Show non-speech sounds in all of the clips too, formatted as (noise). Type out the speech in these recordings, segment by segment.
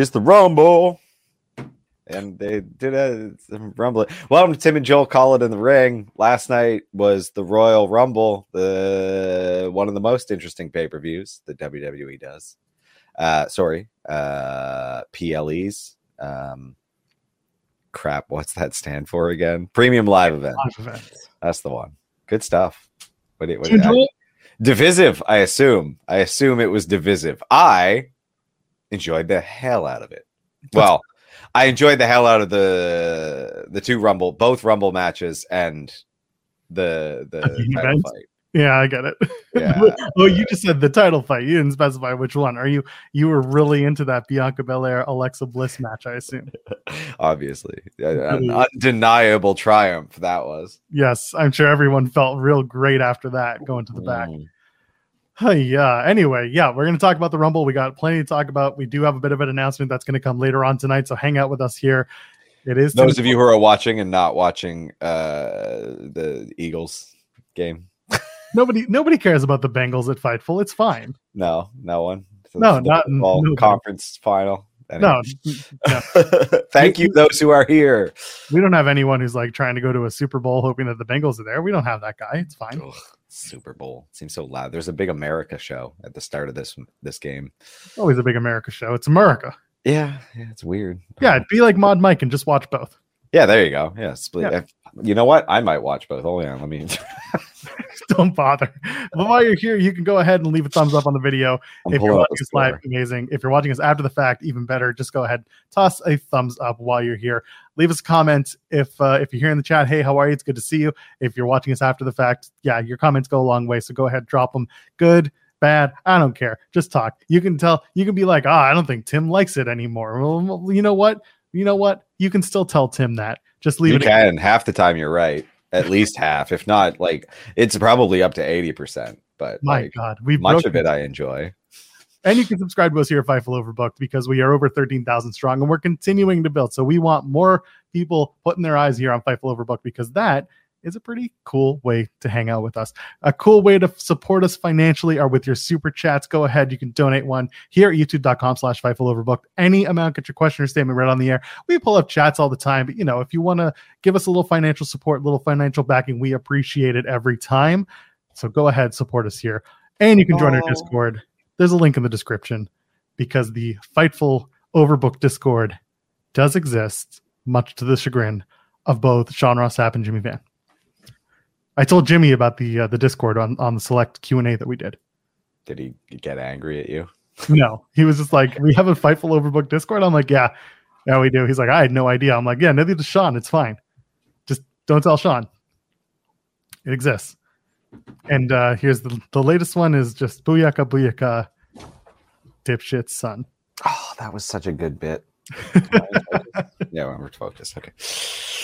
it's the Rumble. And they did a rumble. Welcome to Tim and Joel Call It in the Ring. Last night was the Royal Rumble, the one of the most interesting pay per views that WWE does. Uh, sorry, uh, PLEs. Um, crap, what's that stand for again? Premium live event. Live events. That's the one. Good stuff. What, what, Did you enjoy it? divisive, I assume. I assume it was divisive. I enjoyed the hell out of it. Well, I enjoyed the hell out of the the two rumble, both rumble matches and the the (laughs) title fight. Yeah, I get it. Yeah. (laughs) oh, you just said the title fight. You didn't specify which one. Are you you were really into that Bianca Belair Alexa Bliss match? I assume. (laughs) Obviously, an undeniable triumph that was. Yes, I'm sure everyone felt real great after that going to the back. Mm. Yeah. Anyway, yeah, we're going to talk about the Rumble. We got plenty to talk about. We do have a bit of an announcement that's going to come later on tonight, so hang out with us here. It is Those of you who are watching and not watching uh, the Eagles game, nobody nobody cares about the Bengals at Fightful. It's fine. no, no one. So No, not- football nobody. conference final. No, Anyway. no, (laughs) Thank you, those who are here. we don't have anyone who's like trying to go to a Super Bowl hoping that the Bengals are there. We don't have that guy. It's fine. Ugh, Super Bowl seems so loud. There's a big America show at the start of this this game. Always a big America show. It's America. Yeah, yeah, it's weird. Yeah, be like Mod Mike and just watch both. yeah. There you go. Yeah, split. Yeah. You know what? I might watch both. Hold on, let me. (laughs) (laughs) don't bother. But while you're here, you can go ahead and leave a thumbs up on the video. I'm if you're watching us live, amazing. If you're watching us after the fact, even better. Just go ahead, toss a thumbs up while you're here. Leave us a comment if uh, if you're here in the chat. Hey, how are you? It's good to see you. If you're watching us after the fact, yeah, your comments go a long way. So go ahead, drop them. Good, bad, I don't care. Just talk. You can tell. You can be like, ah, I don't think Tim likes it anymore. Well, you know what? You know what? You can still tell Tim that. Just leave You it. can half the time. You're right. At (laughs) least half, if not like it's probably up to eighty percent. But My like, God, we've much broken of it I enjoy. And you can subscribe to us here at Fightful Overbooked because we are over 13,000 strong and we're continuing to build. So we want more people putting their eyes here on Fightful Overbooked because that is a pretty cool way to hang out with us. A cool way to support us financially are with your super chats. Go ahead. You can donate one here at youtube.com slash Fightful Overbooked. Any amount, get your question or statement read on the air. We pull up chats all the time, but you know, if you want to give us a little financial support, a little financial backing, we appreciate it every time. So go ahead, support us here. And you can join our Oh. Discord. There's a link in the description because the Fightful Overbooked Discord does exist, much to the chagrin of both Sean Ross Sapp and Jimmy Van. I told Jimmy about the uh, the Discord on, on the select Q and A that we did. Did he get angry at you? No, he was just like, "We have a Fightful Overbooked Discord." I'm like, "Yeah, yeah, we do." He's like, "I had no idea." I'm like, "Yeah, neither does Sean. It's fine. Just don't tell Sean. It exists." And uh here's the the latest one is just booyaka booyaka, dipshit son. Oh, that was such a good bit. Yeah, we're focused. Okay.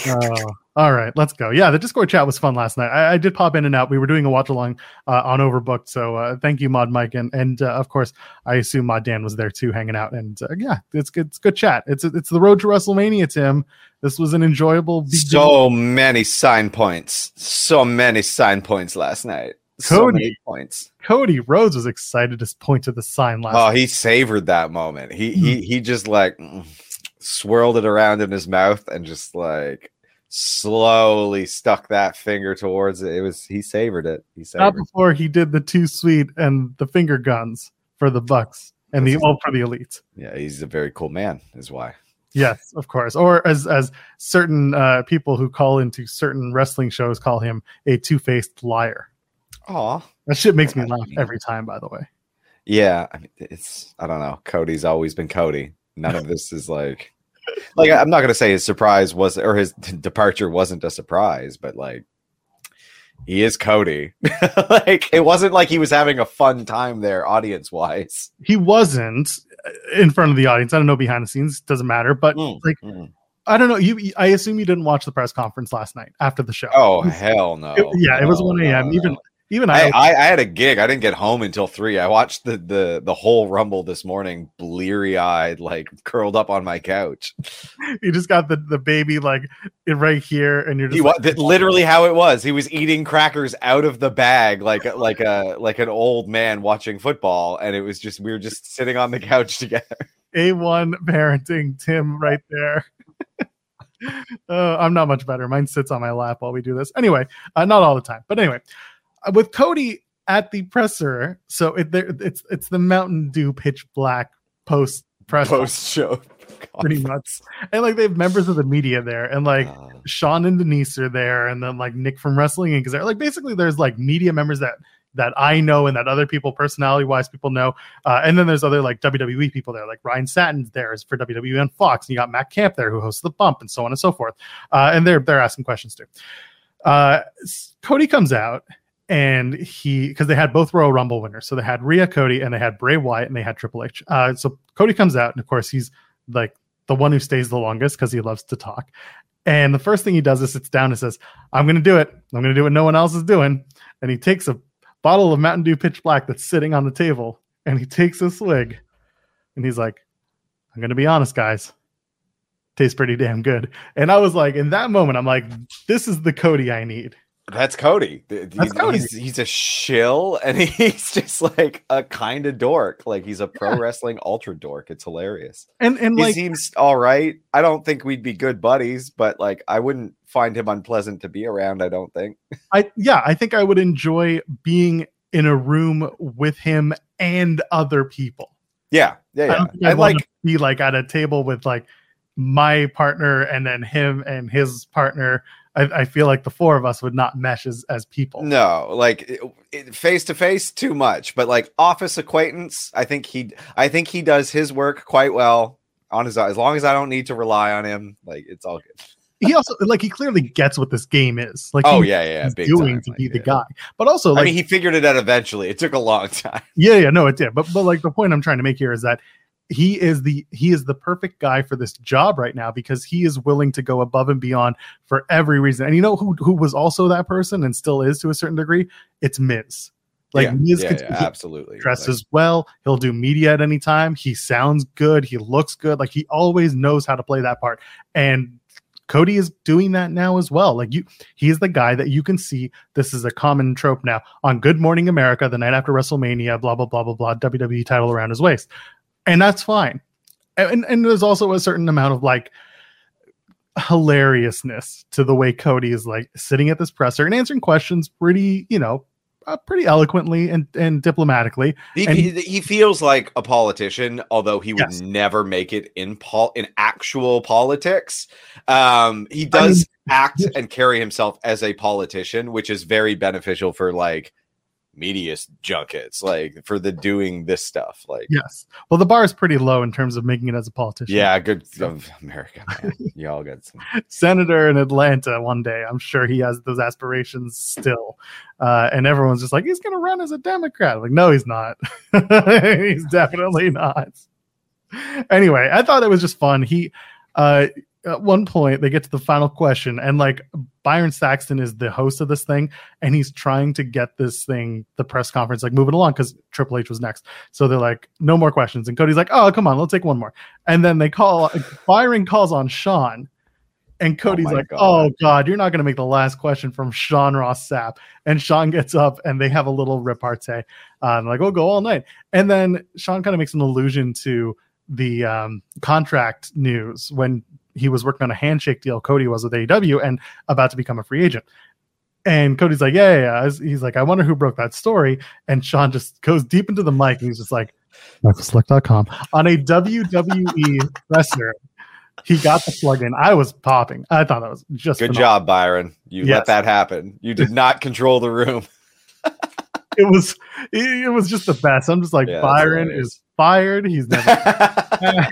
Uh, all right, let's go. Yeah, the Discord chat was fun last night. I, I did pop in and out. We were doing a watch along uh, on Overbooked, so uh, thank you, Mod Mike, and and uh, of course, I assume Mod Dan was there too, hanging out. And uh, yeah, it's good. It's good chat. It's it's the road to WrestleMania, Tim. This was an enjoyable. beginning. So many sign points. So many sign points last night. So Cody. many points. Cody Rhodes was excited to point to the sign last. Oh, he savored that moment. He he he just like mm, swirled it around in his mouth and just like slowly stuck that finger towards it. It was he savored it. He Not savored. before he did the Too Sweet and the finger guns for the Bucks and the all for the elites. Yeah, he's a very cool man. Is why. Yes, of course. Or as as certain uh, people who call into certain wrestling shows call him a two faced liar. Aw. That shit makes me laugh every time. By the way, Yeah, I mean, it's I don't know. Cody's always been Cody. None of this is like, like I'm not gonna say his surprise was or his departure wasn't a surprise, but like, he is Cody. (laughs) like, it wasn't like he was having a fun time there, audience wise. he wasn't uh, in front of the audience. I don't know behind the scenes. Doesn't matter. But like, I don't know. You, I assume you didn't watch the press conference last night after the show. Oh was- hell no! it- yeah, it was No, 1 no, a.m. no. Even even I, I, I, had a gig. I didn't get home until three. I watched the the the whole rumble this morning, bleary eyed, like curled up on my couch. you just got the the baby like right here, and you're just He like, literally how it was. He was eating crackers out of the bag, like like a like an old man watching football, and it was just we were just sitting on the couch (laughs) together. A1 parenting, Tim, right there. (laughs) uh, I'm not much better. Mine sits on my lap while we do this. Anyway, uh, not all the time, but anyway, uh, with Cody at the presser, so it, there, it's it's the Mountain Dew pitch black post press Post show, (laughs) pretty much, and like they have members of the media there, and like Uh, Sean and Denise are there, and then like Nick from Wrestling Inc. is there. Like basically, there's like media members that that I know and that other people, personality wise, people know. Uh, and then there's other like WWE people there, like Ryan Satin's there is for WWE on Fox, and you got Matt Camp there who hosts the Bump, and so on and so forth. Uh, and they're they're asking questions too. Uh, Cody comes out. And he, because they had both Royal Rumble winners, so they had Rhea Cody and they had Bray Wyatt and they had Triple H. Uh, so Cody comes out, and of course he's like the one who stays the longest because he loves to talk. And the first thing he does is sits down and says, I'm going to do it. I'm going to do what no one else is doing. And he takes a bottle of Mountain Dew Pitch Black that's sitting on the table and he takes a swig and he's like, I'm going to be honest, guys. Tastes pretty damn good. And I was like, in that moment, I'm like, this is the Cody I need. That's Cody. That's he's, Cody. He's, he's a shill, and (laughs) he's just like a kind of dork. Like he's a pro wrestling ultra dork. It's hilarious. And and he like seems all right. I don't think we'd be good buddies, but like I wouldn't find him unpleasant to be around. I don't think. (laughs) I yeah, I think I would enjoy being in a room with him and other people. Yeah, yeah, I yeah. don't think I'd And want like be like at a table with like my partner and then him and his partner. I, I feel like the four of us would not mesh as, as people. no, like face to face, too much. But like office acquaintance, I think he, I think he does his work quite well on his. As long as I don't need to rely on him, like it's all good. He also like he clearly gets what this game is. Like Oh yeah, yeah, he's doing time. to Like, be the yeah. guy. But also like I mean, he figured it out eventually. It took a long (laughs) time. Yeah, yeah, no, it did. But but like the point I'm trying to make here is that he is the he is the perfect guy for this job right now because he is willing to go above and beyond for every reason. And you know who who was also that person and still is to a certain degree? It's Miz. Like yeah, Miz yeah, can- yeah, absolutely. dresses well, he'll do media at any time, he sounds good, he looks good, like he always knows how to play that part. And Cody is doing that now as well. Like you, he's the guy that you can see. This is a common trope now on Good Morning America, the night after WrestleMania, blah blah blah blah blah, WWE title around his waist, and that's fine. And and there's also a certain amount of like hilariousness to the way Cody is like sitting at this presser and answering questions pretty, you know, uh, pretty eloquently and and diplomatically. He, And- he, feels like a politician, although he would Yes. never make it in pol in actual politics. Um, he does act (laughs) and carry himself as a politician, which is very beneficial for like media junkets, like for the doing this stuff. Like, Yes. Well, the bar is pretty low in terms of making it as a politician. Yeah good of America, man. (laughs) Y'all got some. senator in Atlanta one day. I'm sure he has those aspirations still. Uh, and everyone's just like, he's going to run as a Democrat. Like, no, he's not. (laughs) he's definitely not. Anyway, I thought it was just fun. He, uh, at one point, they get to the final question, and like Byron Saxton is the host of this thing, and he's trying to get this thing, the press conference, like moving along because Triple H was next. So they're like, no more questions. And Cody's like, oh, come on, let's take one more. And then they call, (laughs) Byron calls on Sean. And Cody's my like, God. "Oh God, you're not going to make the last question from Sean Ross Sapp." And Sean gets up, and they have a little repartee. Uh, like, "We'll go all night." And then Sean kind of makes an allusion to the um, contract news when he was working on a handshake deal. Cody was with AEW and about to become a free agent. And Cody's like, "Yeah, yeah." yeah." He's like, "I wonder who broke that story." And Sean just goes deep into the mic, and he's just like, "FightfulSelect.com on a WWE (laughs) presser." he got the plug in. I was popping. I thought that was just Good phenomenal. job, Byron. You Yes. let that happen. You did (laughs) not control the room. It was it, it was just the best. I'm just like Yeah, Byron is fired. He's never. (laughs)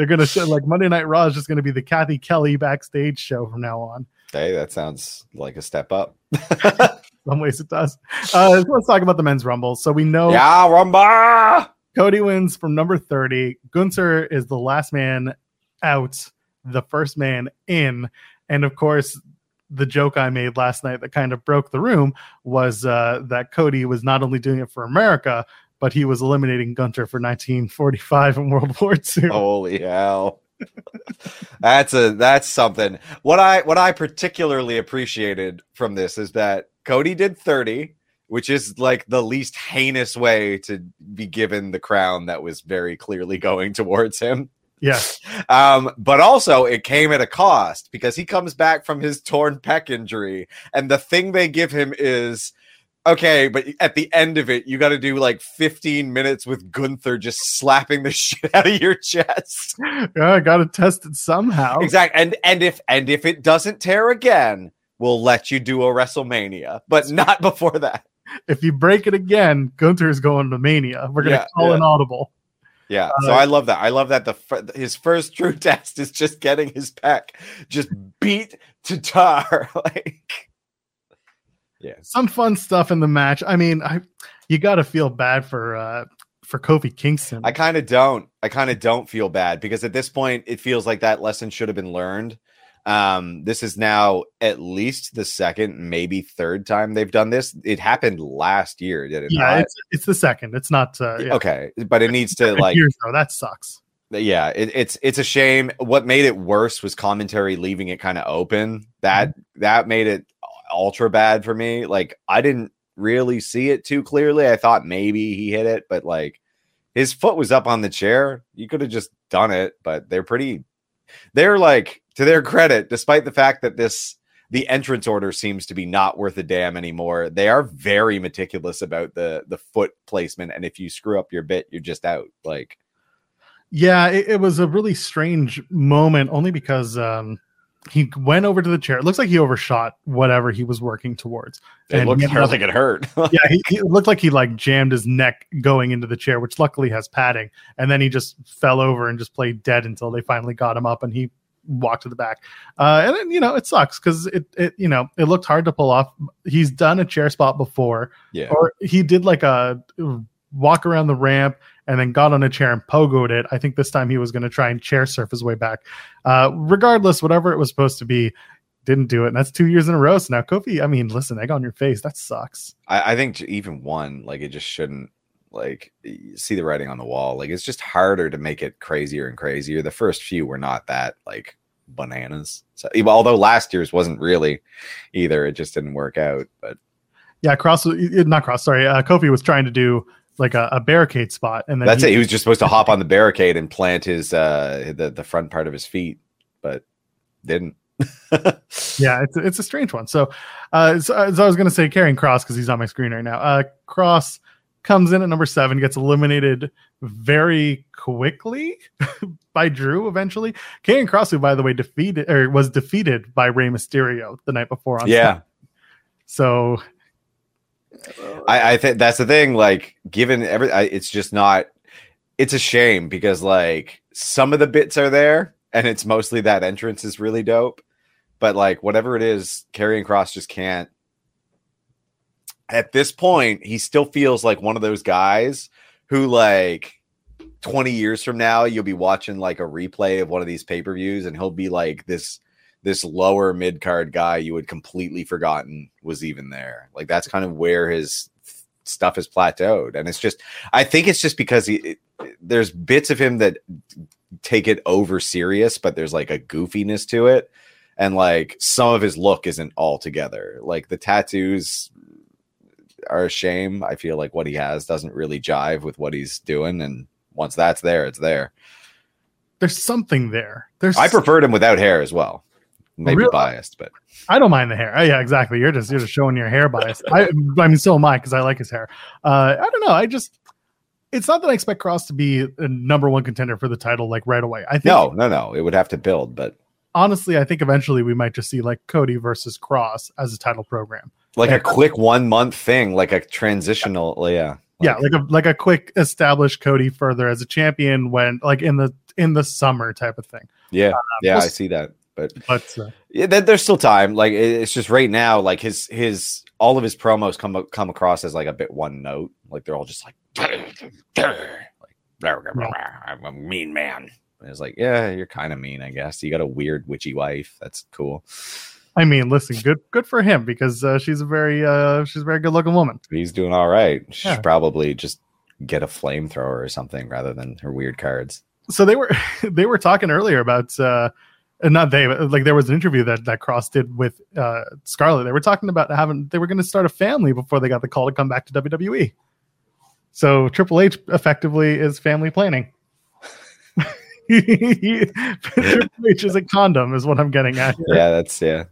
They're gonna show (sighs) like Monday Night Raw is just gonna be the Kathy Kelly backstage show from now on. hey, that sounds like a step up. (laughs) Some ways it does. Uh, let's talk about the men's rumble. So we know Yeah, Rumba. Cody wins from number 30. Gunther is the last man out, the first man in. And of course, the joke I made last night that kind of broke the room was uh, that Cody was not only doing it for America, but he was eliminating Gunther for 1945 in World War II. Holy hell. (laughs) that's a that's something. What I what I particularly appreciated from this is that Cody did 30, which is like the least heinous way to be given the crown that was very clearly going towards him. Yes. (laughs) Um, but also it came at a cost because he comes back from his torn pec injury, and the thing they give him is okay, but at the end of it, you got to do like 15 minutes with Gunther just slapping the (laughs) shit out of your chest. Yeah, I got to test it somehow. Exactly. And and if and if it doesn't tear again, we'll let you do a WrestleMania, but not (laughs) before that. If you break it again, Gunther is going to Mania. We're going to Yeah, call yeah. an audible. Yeah, so Uh, I love that. I love that the fir- his first true test is just getting his pec just beat to tar. (laughs) like, yeah, some fun stuff in the match. I mean, I you got to feel bad for uh for Kofi Kingston. I kind of don't. I kind of don't feel bad because at this point, it feels like that lesson should have been learned. Um, this is now at least the second, maybe third time they've done this. It happened last year, did it? yeah, it's it's the second. It's not uh, yeah. Okay, but it needs to like years though. That sucks. yeah it, it's it's a shame what made it worse was commentary leaving it kind of open that that made it ultra bad for me like i didn't really see it too clearly. I thought maybe he hit it but like his foot was up on the chair. You could have just done it but they're pretty they're like to their credit despite the fact that this the entrance order seems to be not worth a damn anymore they are very meticulous about the the foot placement and if you screw up your bit you're just out like Yeah, it, it was a really strange moment, only because um he went over to the chair. It looks like he overshot whatever he was working towards. It And looked he like it hurt. (laughs) yeah, he, he- looked like he like jammed his neck going into the chair, which luckily has padding. And then he just fell over and just played dead until they finally got him up and he walked to the back. Uh, and then, you know, it sucks because it, it, you know, it looked hard to pull off. He's done a chair spot before, yeah. or he did like a walk around the ramp and then got on a chair and pogoed it. I think this time he was going to try and chair surf his way back. Uh, regardless, whatever it was supposed to be, didn't do it. And that's two years in a row. So now Kofi, I mean, listen, egg on your face. That sucks. I, I think even one, like it just shouldn't like see the writing on the wall. Like it's just harder to make it crazier and crazier. The first few were not that like bananas. So although last year's wasn't really either, it just didn't work out. But Yeah, Kross, not Kross, sorry. Uh, Kofi was trying to do like a, a barricade spot. And then that's he, it. He was just supposed to hop on the barricade and plant his uh the, the front part of his feet, but didn't. (laughs) yeah, it's, it's a strange one. So, uh, so, so I was going to say Karrion Kross because he's on my screen right now. Uh, Kross comes in at number seven, gets eliminated very quickly (laughs) by Drew eventually. Karrion Kross, who by the way defeated or was defeated by Rey Mysterio the night before on yeah. So I, I think that's the thing. Like, given every, I, it's just not. It's a shame because like some of the bits are there, and it's mostly that entrance is really dope. But like whatever it is, Karrion Kross just can't. At this point, he still feels like one of those guys who like 20 years from now you'll be watching like a replay of one of these pay-per-views and he'll be like this this lower mid card guy you had completely forgotten was even there. Like that's kind of where his stuff is plateaued, and it's just I think it's just because he it, there's bits of him that take it over serious, but there's like a goofiness to it, and like some of his look isn't all together. Like the tattoos are a shame. I feel like what he has doesn't really jive with what he's doing, and once that's there, it's there. there's something there. There's I preferred him without hair as well. Maybe Really? biased, but I don't mind the hair. Oh, yeah, exactly. You're just you're just showing your hair bias. (laughs) I I mean, so am I because I like his hair. Uh, I don't know. I just it's not that I expect Kross to be a number one contender for the title like right away. I think No, no, no. It would have to build, but honestly, I think eventually we might just see like Cody versus Kross as a title program. like Yeah. a quick one month thing, like a transitional. Yeah. yeah, like a like a quick establish Cody further as a champion when like in the in the summer type of thing. Yeah. Yeah. we'll I see that. But But uh, yeah, there- there's still time. Like it's just right now, like his his all of his promos come come across as like a bit one note. Like they're all just like like I'm a mean man. And it's like, yeah, you're kind of mean, I guess. You got a weird witchy wife. That's cool. I mean, listen, good good for him because uh, she's a very uh, she's a very good looking woman. He's doing all right. She Yeah. should probably just get a flamethrower or something rather than her weird cards. So they were (laughs) they were talking earlier about uh, not they but like there was an interview that that Kross did with uh, Scarlett. They were talking about having they were going to start a family before they got the call to come back to WWE. So Triple H effectively is family planning. Triple H is a condom, is what I'm getting at. here. Yeah, that's yeah.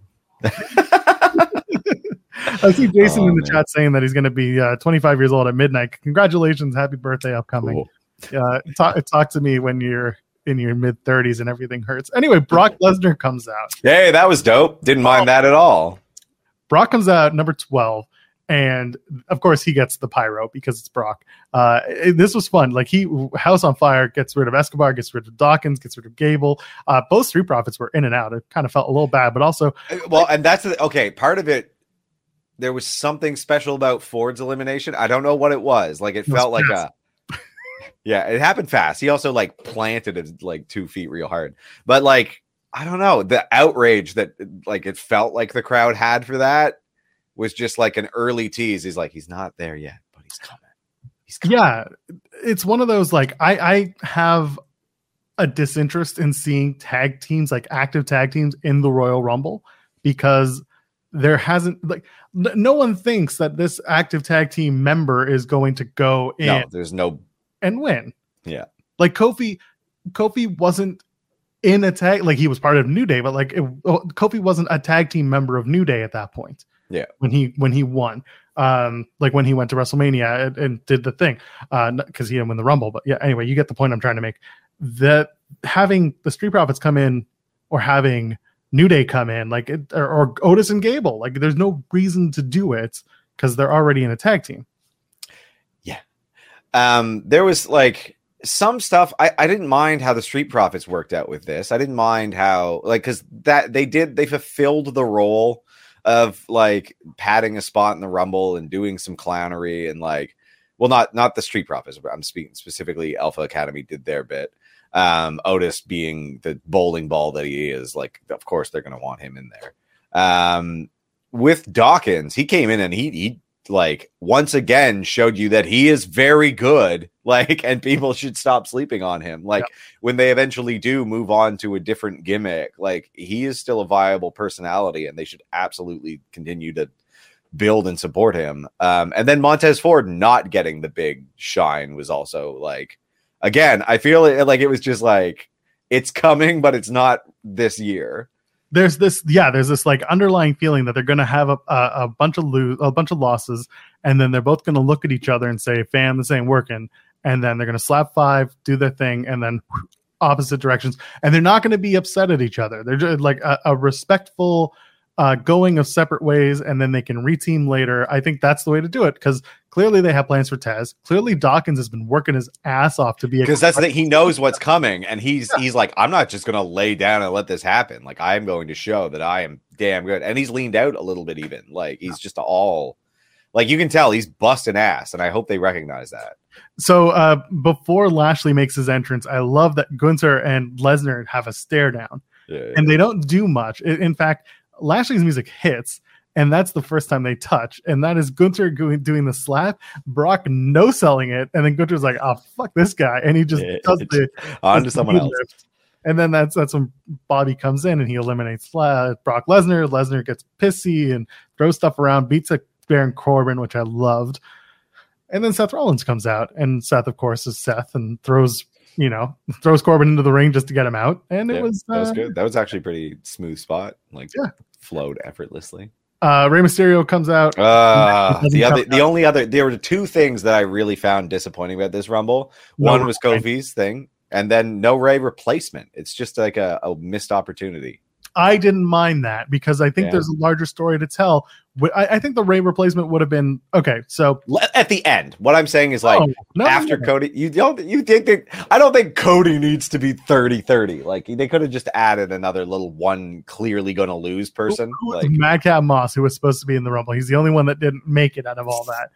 (laughs) I see Jason Oh, in the man. chat saying that he's going to be uh, 25 years old at midnight. Congratulations, happy birthday upcoming. Cool. Uh, talk, talk to me when you're in your mid 30s and everything hurts. Anyway, Brock Lesnar comes out. Hey, that was dope. Didn't mind that at all. Brock comes out number 12 and of course he gets the pyro because it's Brock. Uh, this was fun. Like he House on Fire gets rid of Escobar, gets rid of Dawkins, gets rid of Gable. Uh, both Street Profits were in and out. It kind of felt a little bad, but also Uh, Well, and that's the, okay. Part of it, there was something special about Ford's elimination. I don't know what it was. Like it It felt like fast. a. Yeah, it happened fast. He also like planted it like two feet real hard. But like, I don't know, the outrage that like it felt like the crowd had for that was just like an early tease. He's like, he's not there yet, but he's coming. He's coming. yeah it's one of those like i i have a disinterest in seeing tag teams like active tag teams in the royal rumble because there hasn't like no one thinks that this active tag team member is going to go in No, there's no. And win. Yeah. like kofi kofi wasn't in a tag like he was part of new day but like it, oh, kofi wasn't a tag team member of new day at that point. Yeah. when he when he won. Um like when he went to wrestlemania and, and did the thing. Uh because he didn't win the rumble but yeah anyway you get the point i'm trying to make. That having the street profits come in or having new day come in like it, or, or otis and gable like there's no reason to do it because they're already in a tag team um there was like some stuff I, I didn't mind how the street profits worked out with this. I didn't mind how like because that they did they fulfilled the role of like padding a spot in the rumble and doing some clownery and like well not not the street profits but i'm speaking specifically alpha academy did their bit. Um otis being the bowling ball that he is like of course they're to want him in there. Um with dawkins he came in and he he like once again showed you that he is very good (laughs) like and people should stop sleeping on him. Like when they eventually do move on to a different gimmick like he is still a viable personality and they should absolutely continue to build and support him. Um and then montez ford not getting the big shine was also like again i feel it, like it was just like it's coming but it's not this year there's this yeah there's this like underlying feeling that they're going to have a, a, a bunch of lose a bunch of losses and then they're both going to look at each other and say fam this ain't working. And then they're going to slap five do their thing and then opposite directions. And they're not going to be upset at each other. They're just like a, a respectful uh, going of separate ways and then they can reteam later. I think that's the way to do it because clearly they have plans for Tez. Clearly dawkins has been working his ass off to be because that's the thing he knows (laughs) what's coming and he's he's like i'm not just gonna lay down and let this happen. Like i'm going to show that i am damn good. And he's leaned out a little bit even. Like he's just all like you can tell he's busting ass and i hope they recognize that. So uh, before Lashley makes his entrance, I love that Gunther and Lesnar have a stare down, yeah. and they don't do much. In fact, Lashley's music hits, and that's the first time they touch, and that is Gunther going, doing the slap, Brock no selling it, and then Gunther's like, "Oh fuck this guy," and he just Yeah, does the on to someone else lift. And then that's that's when Bobby comes in and he eliminates Brock Lesnar. Lesnar gets pissy and throws stuff around, beats a Baron Corbin, which I loved. And then Seth Rollins comes out, and Seth, of course, is Seth, and throws you know throws Corbin into the ring just to get him out. And it Yeah, was, that was uh, good that was actually a pretty smooth spot like Yeah. flowed effortlessly Uh, Rey Mysterio comes out. Uh, the other, the only other, there were two things that I really found disappointing about this Rumble. No One was. Kofi's thing, and then no Rey replacement. It's just like a, a missed opportunity. I didn't mind that because I think Yeah. there's a larger story to tell. I, I think the Rey replacement would have been okay. So At the end, what I'm saying is like oh, no, after no. Cody, you don't you think that I don't think Cody needs to be 30 30. Like they could have just added another little one clearly going to lose person. Who Like Madcap Moss, who was supposed to be in the Rumble. He's the only one that didn't make it out of all that.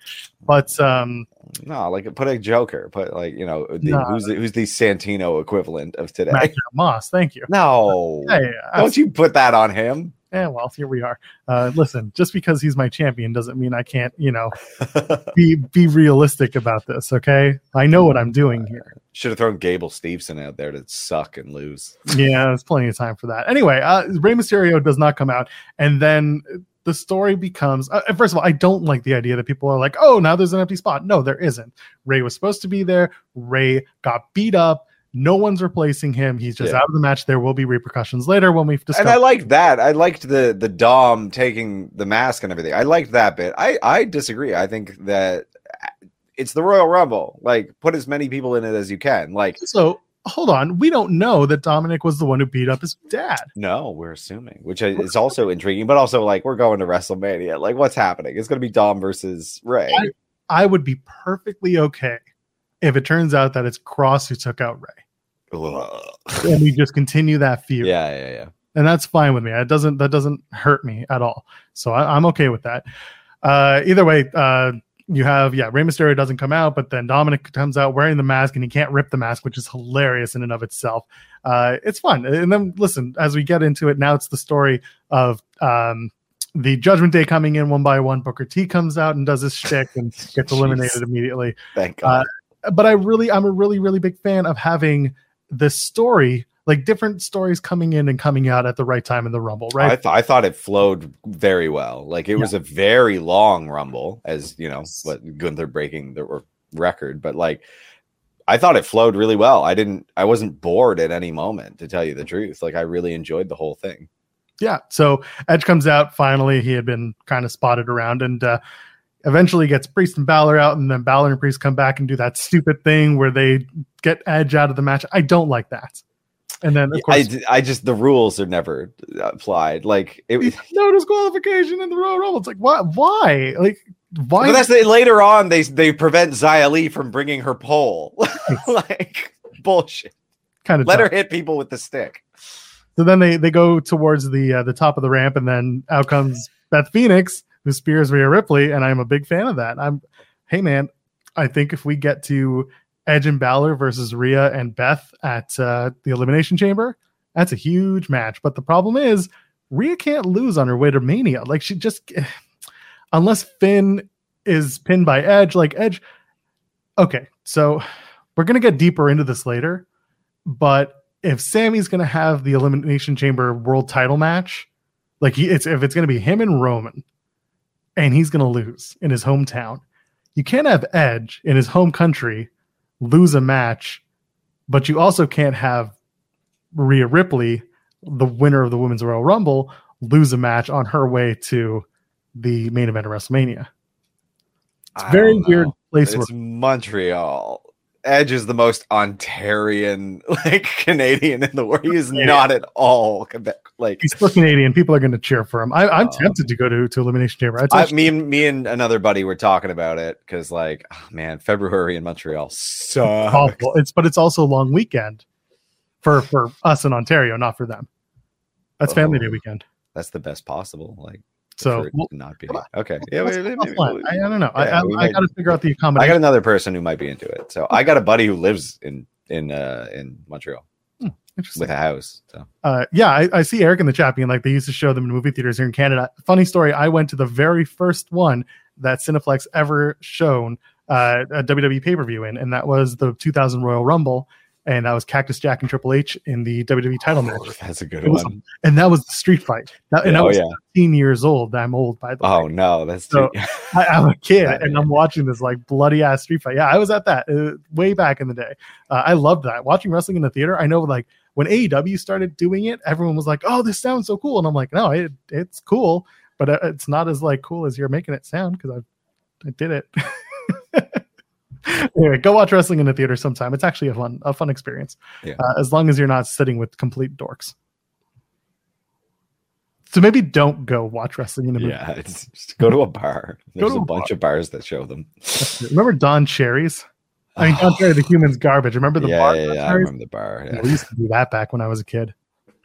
But um, no, like put a Joker, put like you know the, No. who's the, who's the Santino equivalent of today. Madcap Moss, thank you. No, yeah. don't you put that on him. Yeah, well, here we are. Uh, listen, just because he's my champion doesn't mean I can't, you know, (laughs) be be realistic about this. Okay, I know what I'm doing here. Should have thrown Gable Steveson out there to suck and lose. (laughs) Yeah, there's plenty of time for that. Anyway, uh, Rey Mysterio does not come out, and then the story becomes. Uh, first of all, I don't like the idea that people are like, "Oh, now there's an empty spot." No, there isn't. Rey was supposed to be there. Rey got beat up. No one's replacing him. He's just Yeah. out of the match. There will be repercussions later when we've discussed. And I liked that. I liked the the Dom taking the mask and everything. I liked that bit. I I disagree. I think that it's the Royal Rumble. Like put as many people in it as you can. Like so hold on. We don't know that Dominic was the one who beat up his dad. no, we're assuming, which is also intriguing, but also like we're going to WrestleMania. Like what's happening? It's going to be Dom versus Rey. I would be perfectly okay if it turns out that it's Kross who took out Rey, and we just continue that feud. yeah, yeah, yeah. and that's fine with me. It doesn't that doesn't hurt me at all. So I, I'm okay with that. Uh, either way, uh, you have yeah, Rey Mysterio doesn't come out, but then Dominic comes out wearing the mask, and he can't rip the mask, which is hilarious in and of itself. Uh, it's fun. And then listen, as we get into it, now it's the story of um, the Judgment Day coming in one by one. Booker T comes out and does his shtick and gets (laughs) eliminated immediately Thank God. But I really, I'm a really, really big fan of having this story, like different stories coming in and coming out at the right time in the Rumble, I, right? th- I thought it flowed very well. Like it was a very long rumble, as you know, what Gunther breaking the record, but like I thought it flowed really well. I didn't, I wasn't bored at any moment, to tell you the truth. Like I really enjoyed the whole thing. yeah. So Edge comes out finally. He had been kind of spotted around and uh, eventually gets Priest and Balor out, and then Balor and Priest come back and do that stupid thing where they get Edge out of the match. I don't like that. And then of I, course, d- I just the rules are never applied. Like it, was (laughs) no disqualification in the Royal Rumble. It's like why? Why? Like why? but that's the, later on they they prevent Xia Li from bringing her pole. (laughs) like bullshit. kind of Let her hit people with the stick. So then they they go towards the uh, the top of the ramp, and then out comes Beth Phoenix, who spears Rhea Ripley, and I'm a big fan of that. I'm, hey man, I think if we get to Edge and Balor versus Rhea and Beth at uh, the Elimination Chamber, that's a huge match. But the problem is, Rhea can't lose on her way to Mania. Like she just, (sighs) unless Finn is pinned by Edge, like Edge. Okay, so we're gonna get deeper into this later, but if Sami's to have the Elimination Chamber World Title match, like he, it's if it's to be him and Roman, and he's going to lose in his hometown, you can't have Edge in his home country lose a match, but you also can't have Rhea Ripley, the winner of the Women's Royal Rumble, lose a match on her way to the main event of WrestleMania. It's I very weird place. It's where- Montreal. Edge is the most Ontarian, (laughs) like Canadian in the world. He is not at all Quebec. Like He's still Canadian. People are going to cheer for him. I, I'm Oh. tempted to go to, to Elimination Chamber. I me and me and another buddy were talking about it because, like, oh, man, February in Montreal sucks. awful. It's but it's also a long weekend for for us in Ontario, not for them. That's Family Day Oh. weekend. That's the best possible. Like, So we'll- not be okay. Yeah, let's- wait, wait, maybe we'll- I, I don't know. yeah, I, I, might- got to figure out the accommodation. I got another person who might be into it. So I got a buddy who lives in in uh in Montreal Interesting. with a house. So uh, yeah, I, I see Eric in the chat being like they used to show them in movie theaters here in Canada. Funny story, I went to the very first one that Cineplex ever shown uh, a WWE pay per view in, and that was the 2000 Royal Rumble, and that was Cactus Jack and Triple H in the WWE title match, that's a good one. and that was the street fight. That, and I oh was yeah. 15 years old. I'm old by the way. Oh no, that's So- too. I, I'm a kid (laughs) and I'm watching this like bloody ass street fight. Yeah, I was at that uh, way back in the day. Uh, I loved that. Watching wrestling in the theater, I know like when AEW started doing it, everyone was like, "Oh, this sounds so cool," and I'm like, "No, it, it's cool." but uh, it's not as like cool as you're making it sound because I I did it. (laughs) anyway, go watch wrestling in the theater sometime. It's actually a fun a fun experience. Yeah. Uh, as long as you're not sitting with complete dorks. So maybe don't go watch wrestling in a movie. Yeah, it's, just go to a bar. (laughs) There's a a bunch of bars that show them. Remember Don Cherry's? I mean, Don (sighs) Cherry, the human's garbage. Remember the yeah, bar? yeah, yeah, I remember the bar. We used to do that back when I was a kid. (laughs)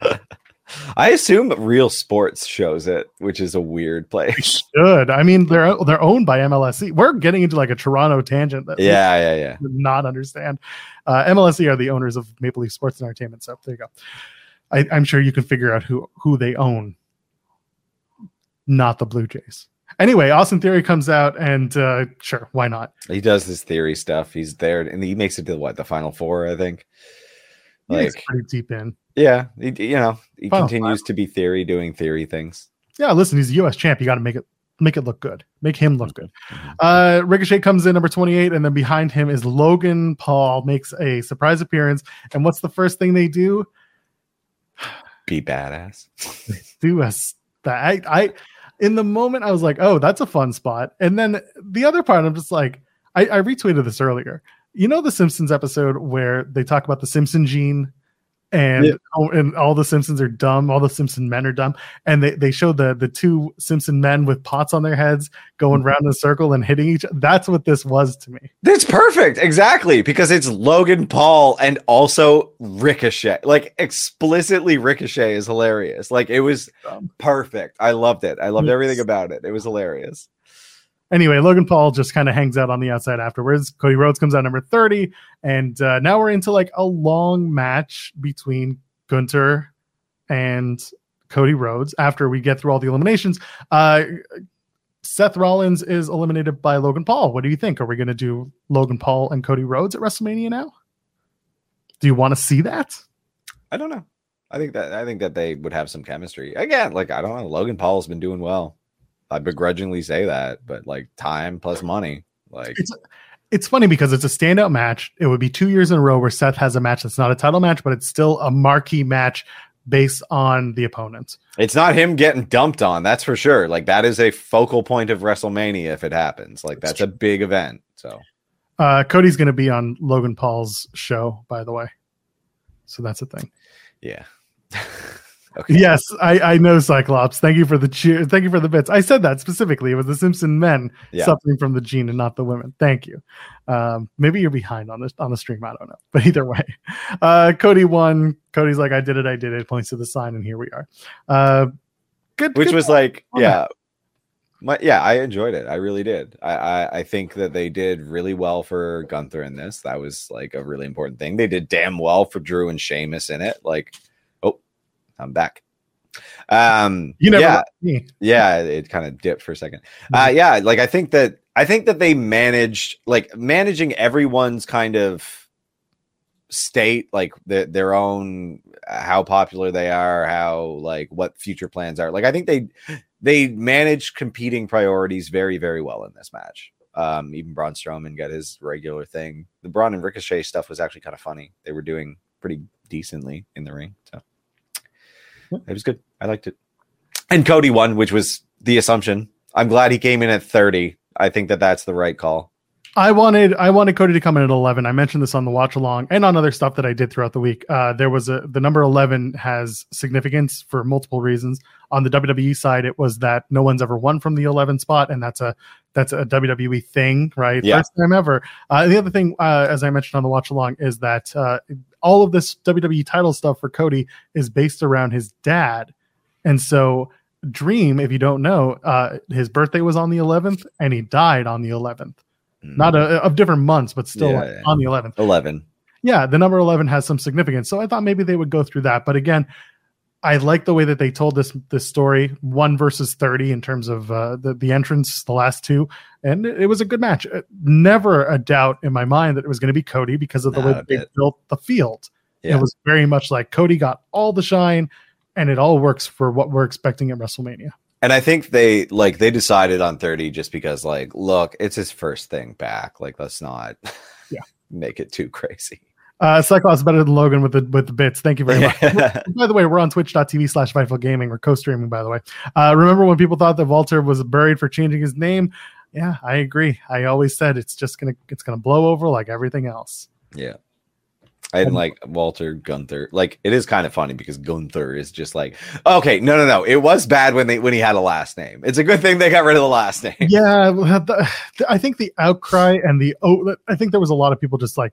I assume Real Sports shows it, which is a weird place. Good. I mean, they're they're owned by MLSE. We're getting into like a Toronto tangent that Yeah, yeah, yeah. not understand. Uh, MLSE are the owners of Maple Leaf Sports and Entertainment. So there you go. I, I'm sure you can figure out who who they own, not the Blue Jays. Anyway, Austin Theory comes out, and uh, sure, why not? He does his theory stuff. He's there, and he makes it to what the final four, I think. Like, pretty deep in. yeah, he, you know, he Final continues to be theory, doing theory things. Yeah, listen, he's a U.S. champ. You got to make it make it look good. Make him look good. Mhm. Uh, Ricochet comes in number 28, and then behind him is Logan Paul makes a surprise appearance. And what's the first thing they do? Be badass. (laughs) Do us that. I, I in the moment I was like, oh, that's a fun spot. And then the other part, I'm just like, I, I retweeted this earlier. You know the Simpsons episode where they talk about the Simpson gene and Yeah. oh, and all the Simpsons are dumb, all the Simpson men are dumb, and they, they show the the two Simpson men with pots on their heads going Mm-hmm. round in a circle and hitting each. That's what this was to me. That's perfect. Exactly. Because it's Logan Paul and also Ricochet. Like explicitly Ricochet is hilarious. Like it was perfect. I loved it. I loved Yes. everything about it. It was hilarious. Anyway, Logan Paul just kind of hangs out on the outside afterwards. Cody Rhodes comes out number 30. And uh, now we're into like a long match between Gunther and Cody Rhodes after we get through all the eliminations. Uh, Seth Rollins is eliminated by Logan Paul. What do you think? Are we going to do Logan Paul and Cody Rhodes at WrestleMania now? Do you want to see that? I don't know. I think that I think that they would have some chemistry. Again, like I don't know. Logan Paul's been doing well. I begrudgingly say that, but like time plus money. Like It's it's funny because it's a standout match. It would be two years in a row where Seth has a match that's not a title match, but it's still a marquee match based on the opponent. it's not him getting dumped on, that's for sure. Like that is a focal point of WrestleMania if it happens. Like that's a big event. So Uh, Cody's going to be on Logan Paul's show, by the way. So that's a thing. yeah. (laughs) okay. Yes, I, I know Cyclops. Thank you for the cheer. Thank you for the bits. I said that specifically. It was the Simpson men Yeah. suffering from the gene and not the women. Thank you. Um, maybe you're behind on this on the stream. I don't know. But either way, (laughs) uh, Cody won. Cody's like, I did it. I did it. Points to the sign, and here we are. Uh, good. which good was like yeah my, yeah i enjoyed it i really did I, I i think that they did really well for gunther in this that was like a really important thing they did damn well for drew and Sheamus in it like i'm back. Um You never yeah. yeah it kind of dipped for a second. Uh yeah like i think that i think that they managed like managing everyone's kind of state like the, their own how popular they are how like what future plans are like i think they they managed competing priorities very very well in this match. Um even braun strowman got his regular thing. The braun and ricochet stuff was actually kind of funny. They were doing pretty decently in the ring so it was good i liked it and cody won which was the assumption i'm glad he came in at 30 i think that that's the right call I wanted I wanted Cody to come in at eleven. I mentioned this on the watch along and on other stuff that I did throughout the week. Uh, there was a the number eleven has significance for multiple reasons. On the WWE side, it was that no one's ever won from the eleven spot, and that's a that's a WWE thing, right? Yeah. First time ever. Uh, the other thing, uh, as I mentioned on the watch along, is that uh, all of this WWE title stuff for Cody is based around his dad, and so. Dream, if you don't know, uh, his birthday was on the 11th and he died on the 11th not a, of different months, but still Yeah, like, yeah. on the 11th. 11 Yeah, the number 11 has some significance. So I thought maybe they would go through that. But again, I like the way that they told this this story, one versus 30 in terms of uh, the, the entrance, the last two. And it, it was a good match. Uh, Never a doubt in my mind that it was going to be Cody because of the way they built the field. Yeah. It was very much like Cody got all the shine and it all works for what we're expecting at WrestleMania. And I think they like they decided on 30 just because like look, it's his first thing back. Like let's not Yeah. (laughs) make it too crazy. Uh, Cyclops better than Logan with the with the bits. Thank you very much. (laughs) by the way, we're on twitch.tv slash Fightful Gaming. We're co-streaming, by the way. Uh, remember when people thought that Walter was buried for changing his name? Yeah, I agree. I always said it's just gonna it's gonna blow over like everything else. Yeah. I didn't like Walter Gunther. Like it is kind of funny because Gunther is just like okay, no, no, no. It was bad when they when he had a last name. It's a good thing they got rid of the last name. Yeah, I think the outcry and the oh, I think there was a lot of people just like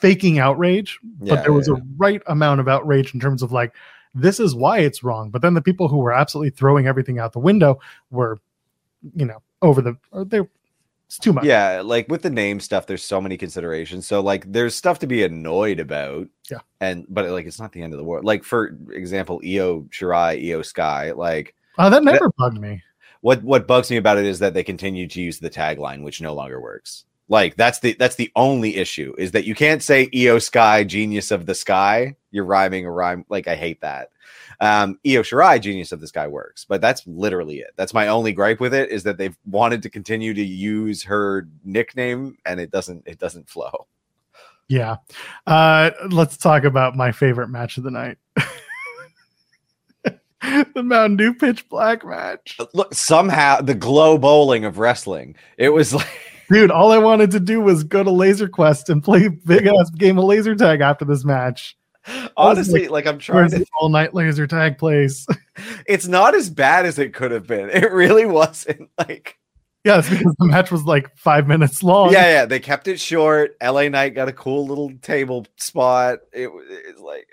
faking outrage, but Yeah, there was yeah. a right amount of outrage in terms of like this is why it's wrong. But then the people who were absolutely throwing everything out the window were, you know, over the or they it's too much. Yeah, like with the name stuff, there's so many considerations. So like there's stuff to be annoyed about. Yeah. And but like it's not the end of the world. Like for example, Io Shirai, Iyo Sky, like Uh, that never bugged me. what what bugs me about it is that they continue to use the tagline, which no longer works. Like that's the that's the only issue is that you can't say Iyo Sky, genius of the sky. You're rhyming a rhyme. Like I hate that. Um, Io Shirai, genius of the sky works, but that's literally it. That's my only gripe with it is that they've wanted to continue to use her nickname and it doesn't it doesn't flow. Yeah. Uh, let's talk about my favorite match of the night. (laughs) the Mountain Dew pitch black match. Look, somehow the glow bowling of wrestling. It was like Dude, all I wanted to do was go to Laser Quest and play big ass game of laser tag after this match. honestly, like I'm trying to all night laser tag place? (laughs) it's not as bad as it could have been. It really wasn't (laughs) like yeah, it's because the match was like five minutes long. yeah, yeah. They kept it short. LA Knight got a cool little table spot. It, was like,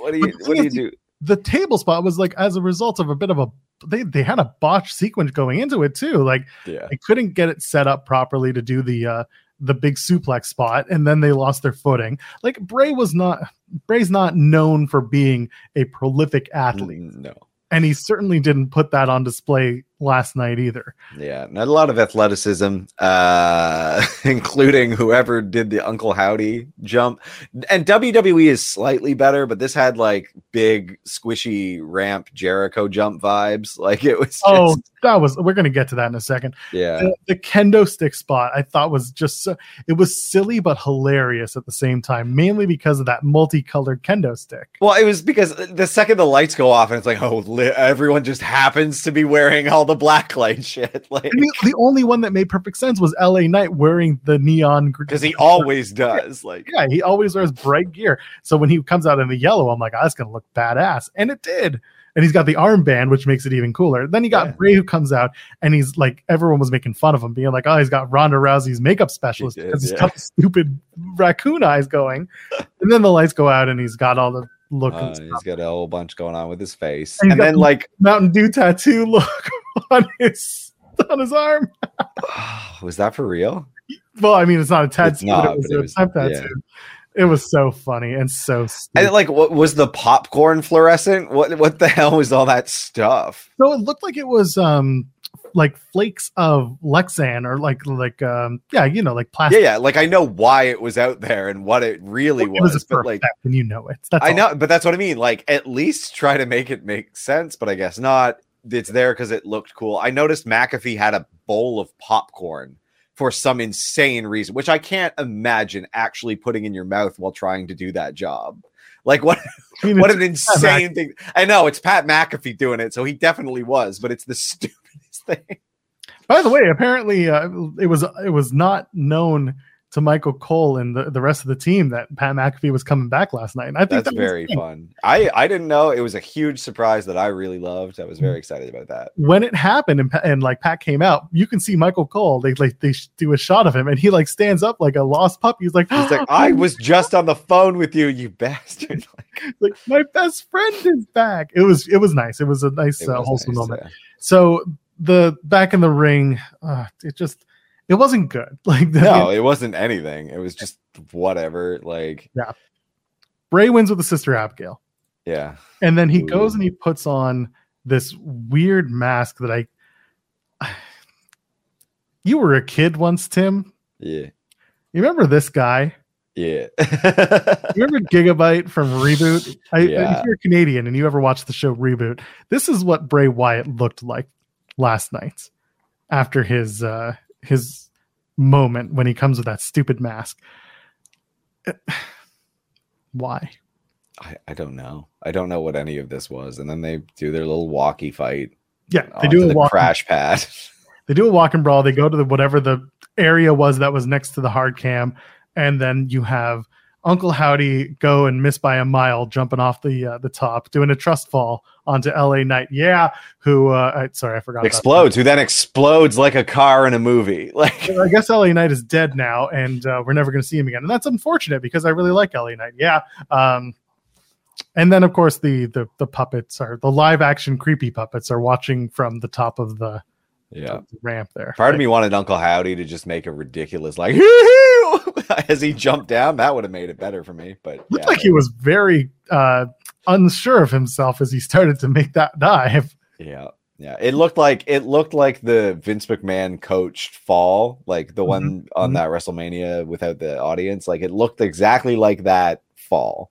what do you, what do you do? The table spot was like as a result of a bit of a they they had a botch sequence going into it too. Like Yeah, they couldn't get it set up properly to do the uh the big suplex spot and then they lost their footing. Like bray was not bray's not known for being a prolific athlete. No, and he certainly didn't put that on display last night either yeah, not a lot of athleticism, uh, (laughs) including whoever did the Uncle Howdy jump. And WWE is slightly better, but this had like big squishy ramp Jericho jump vibes. (laughs) Like it was, just, oh that was we're gonna get to that in a second yeah, the, the kendo stick spot i thought was just so it was silly but hilarious at the same time mainly because of that multicolored kendo stick Well, it was because the second the lights go off and it's like, oh, li- everyone just happens to be wearing all the black light shit. (laughs) Like, And the, the only one that made perfect sense was la knight wearing the neon because he always does. Like, yeah, he always wears bright gear. So when he comes out in the yellow, I'm like, oh, that's gonna look badass, and it did. And he's got the armband, which makes it even cooler. Then you got Yeah. Bray who comes out, and he's like, everyone was making fun of him, being like, oh, he's got Ronda Rousey's makeup specialist did, because he's yeah. got the stupid raccoon eyes going. (laughs) and then the lights go out, and he's got all the look uh, he's got a whole bunch going on with his face, And and then like, Mountain Dew tattoo look (laughs) on his on his arm. (sighs) was that for real? Well, I mean, it's not a tattoo, It's not, but it was but it a was- temp yeah. It was so funny and so stupid. And like, what was the popcorn fluorescent? What what the (laughs) hell was all that stuff? So it looked like it was um like flakes of Lexan or like like um yeah, you know, like Yeah, plastic. yeah. Like I know why it was out there and what it really it was, was, a but but like, and you know it. That's I all. know, but that's what I mean. Like, at least try to make it make sense, but I guess not. It's there because it looked cool. I noticed McAfee had a bowl of popcorn for some insane reason, which I can't imagine actually putting in your mouth while trying to do that job. Like, what? I mean, What an insane thing! I know it's Pat McAfee doing it, so he definitely was, but it's the (laughs) stupidest thing. by the way, apparently uh, it was it was not known to Michael Cole and the, the rest of the team that Pat McAfee was coming back last night. And I think That's that very fun. I I didn't know it was a huge surprise that I really loved. I was very excited about that. When it happened and, and like Pat came out, you can see Michael Cole. They like they do a shot of him and he like stands up like a lost puppy. He's like, He's like, I was just on the phone with you, you bastard. (laughs) Like, like my best friend is back. It was it was nice. It was a nice uh, was wholesome nice, moment. yeah. So the back in the ring, uh, it just it wasn't good. (laughs) Like the, No, it wasn't anything. It was just whatever. Like, yeah, Bray wins with the sister Abigail, yeah. and then he goes and he puts on this weird mask that I. (sighs) You were a kid once, Tim. Yeah. You remember this guy? Yeah. (laughs) You remember Gigabyte from Reboot? I, Yeah. If you're Canadian and you ever watched the show Reboot, this is what Bray Wyatt looked like last night after his uh his moment when he comes with that stupid mask. (sighs) Why? I, I don't know. I don't know what any of this was. And then they do their little walkie fight. Yeah, they do a the walk. crash pad. (laughs) They do a walk and brawl. They go to the whatever the area was that was next to the hard cam, and then you have Uncle Howdy go and miss by a mile, jumping off the uh, the top, doing a trust fall onto L.A. Knight. Yeah, who? Uh, I, sorry, I forgot. explodes, who then explodes like a car in a movie. (laughs) Like I guess LA Knight is dead now, and uh, we're never going to see him again, and that's unfortunate because I really like LA Knight. Yeah, um, and then of course the the the puppets are the live action creepy puppets are watching from the top of the, yeah. the ramp there. Part of me wanted Uncle Howdy to just make a ridiculous like (laughs) (laughs) as he jumped down. That would have made it better for me. But looked yeah, like he was very uh, unsure of himself as he started to make that dive. Yeah. Yeah. It looked like it looked like the Vince McMahon coached fall, like the one on mhm. that WrestleMania without the audience. Like it looked exactly like that fall.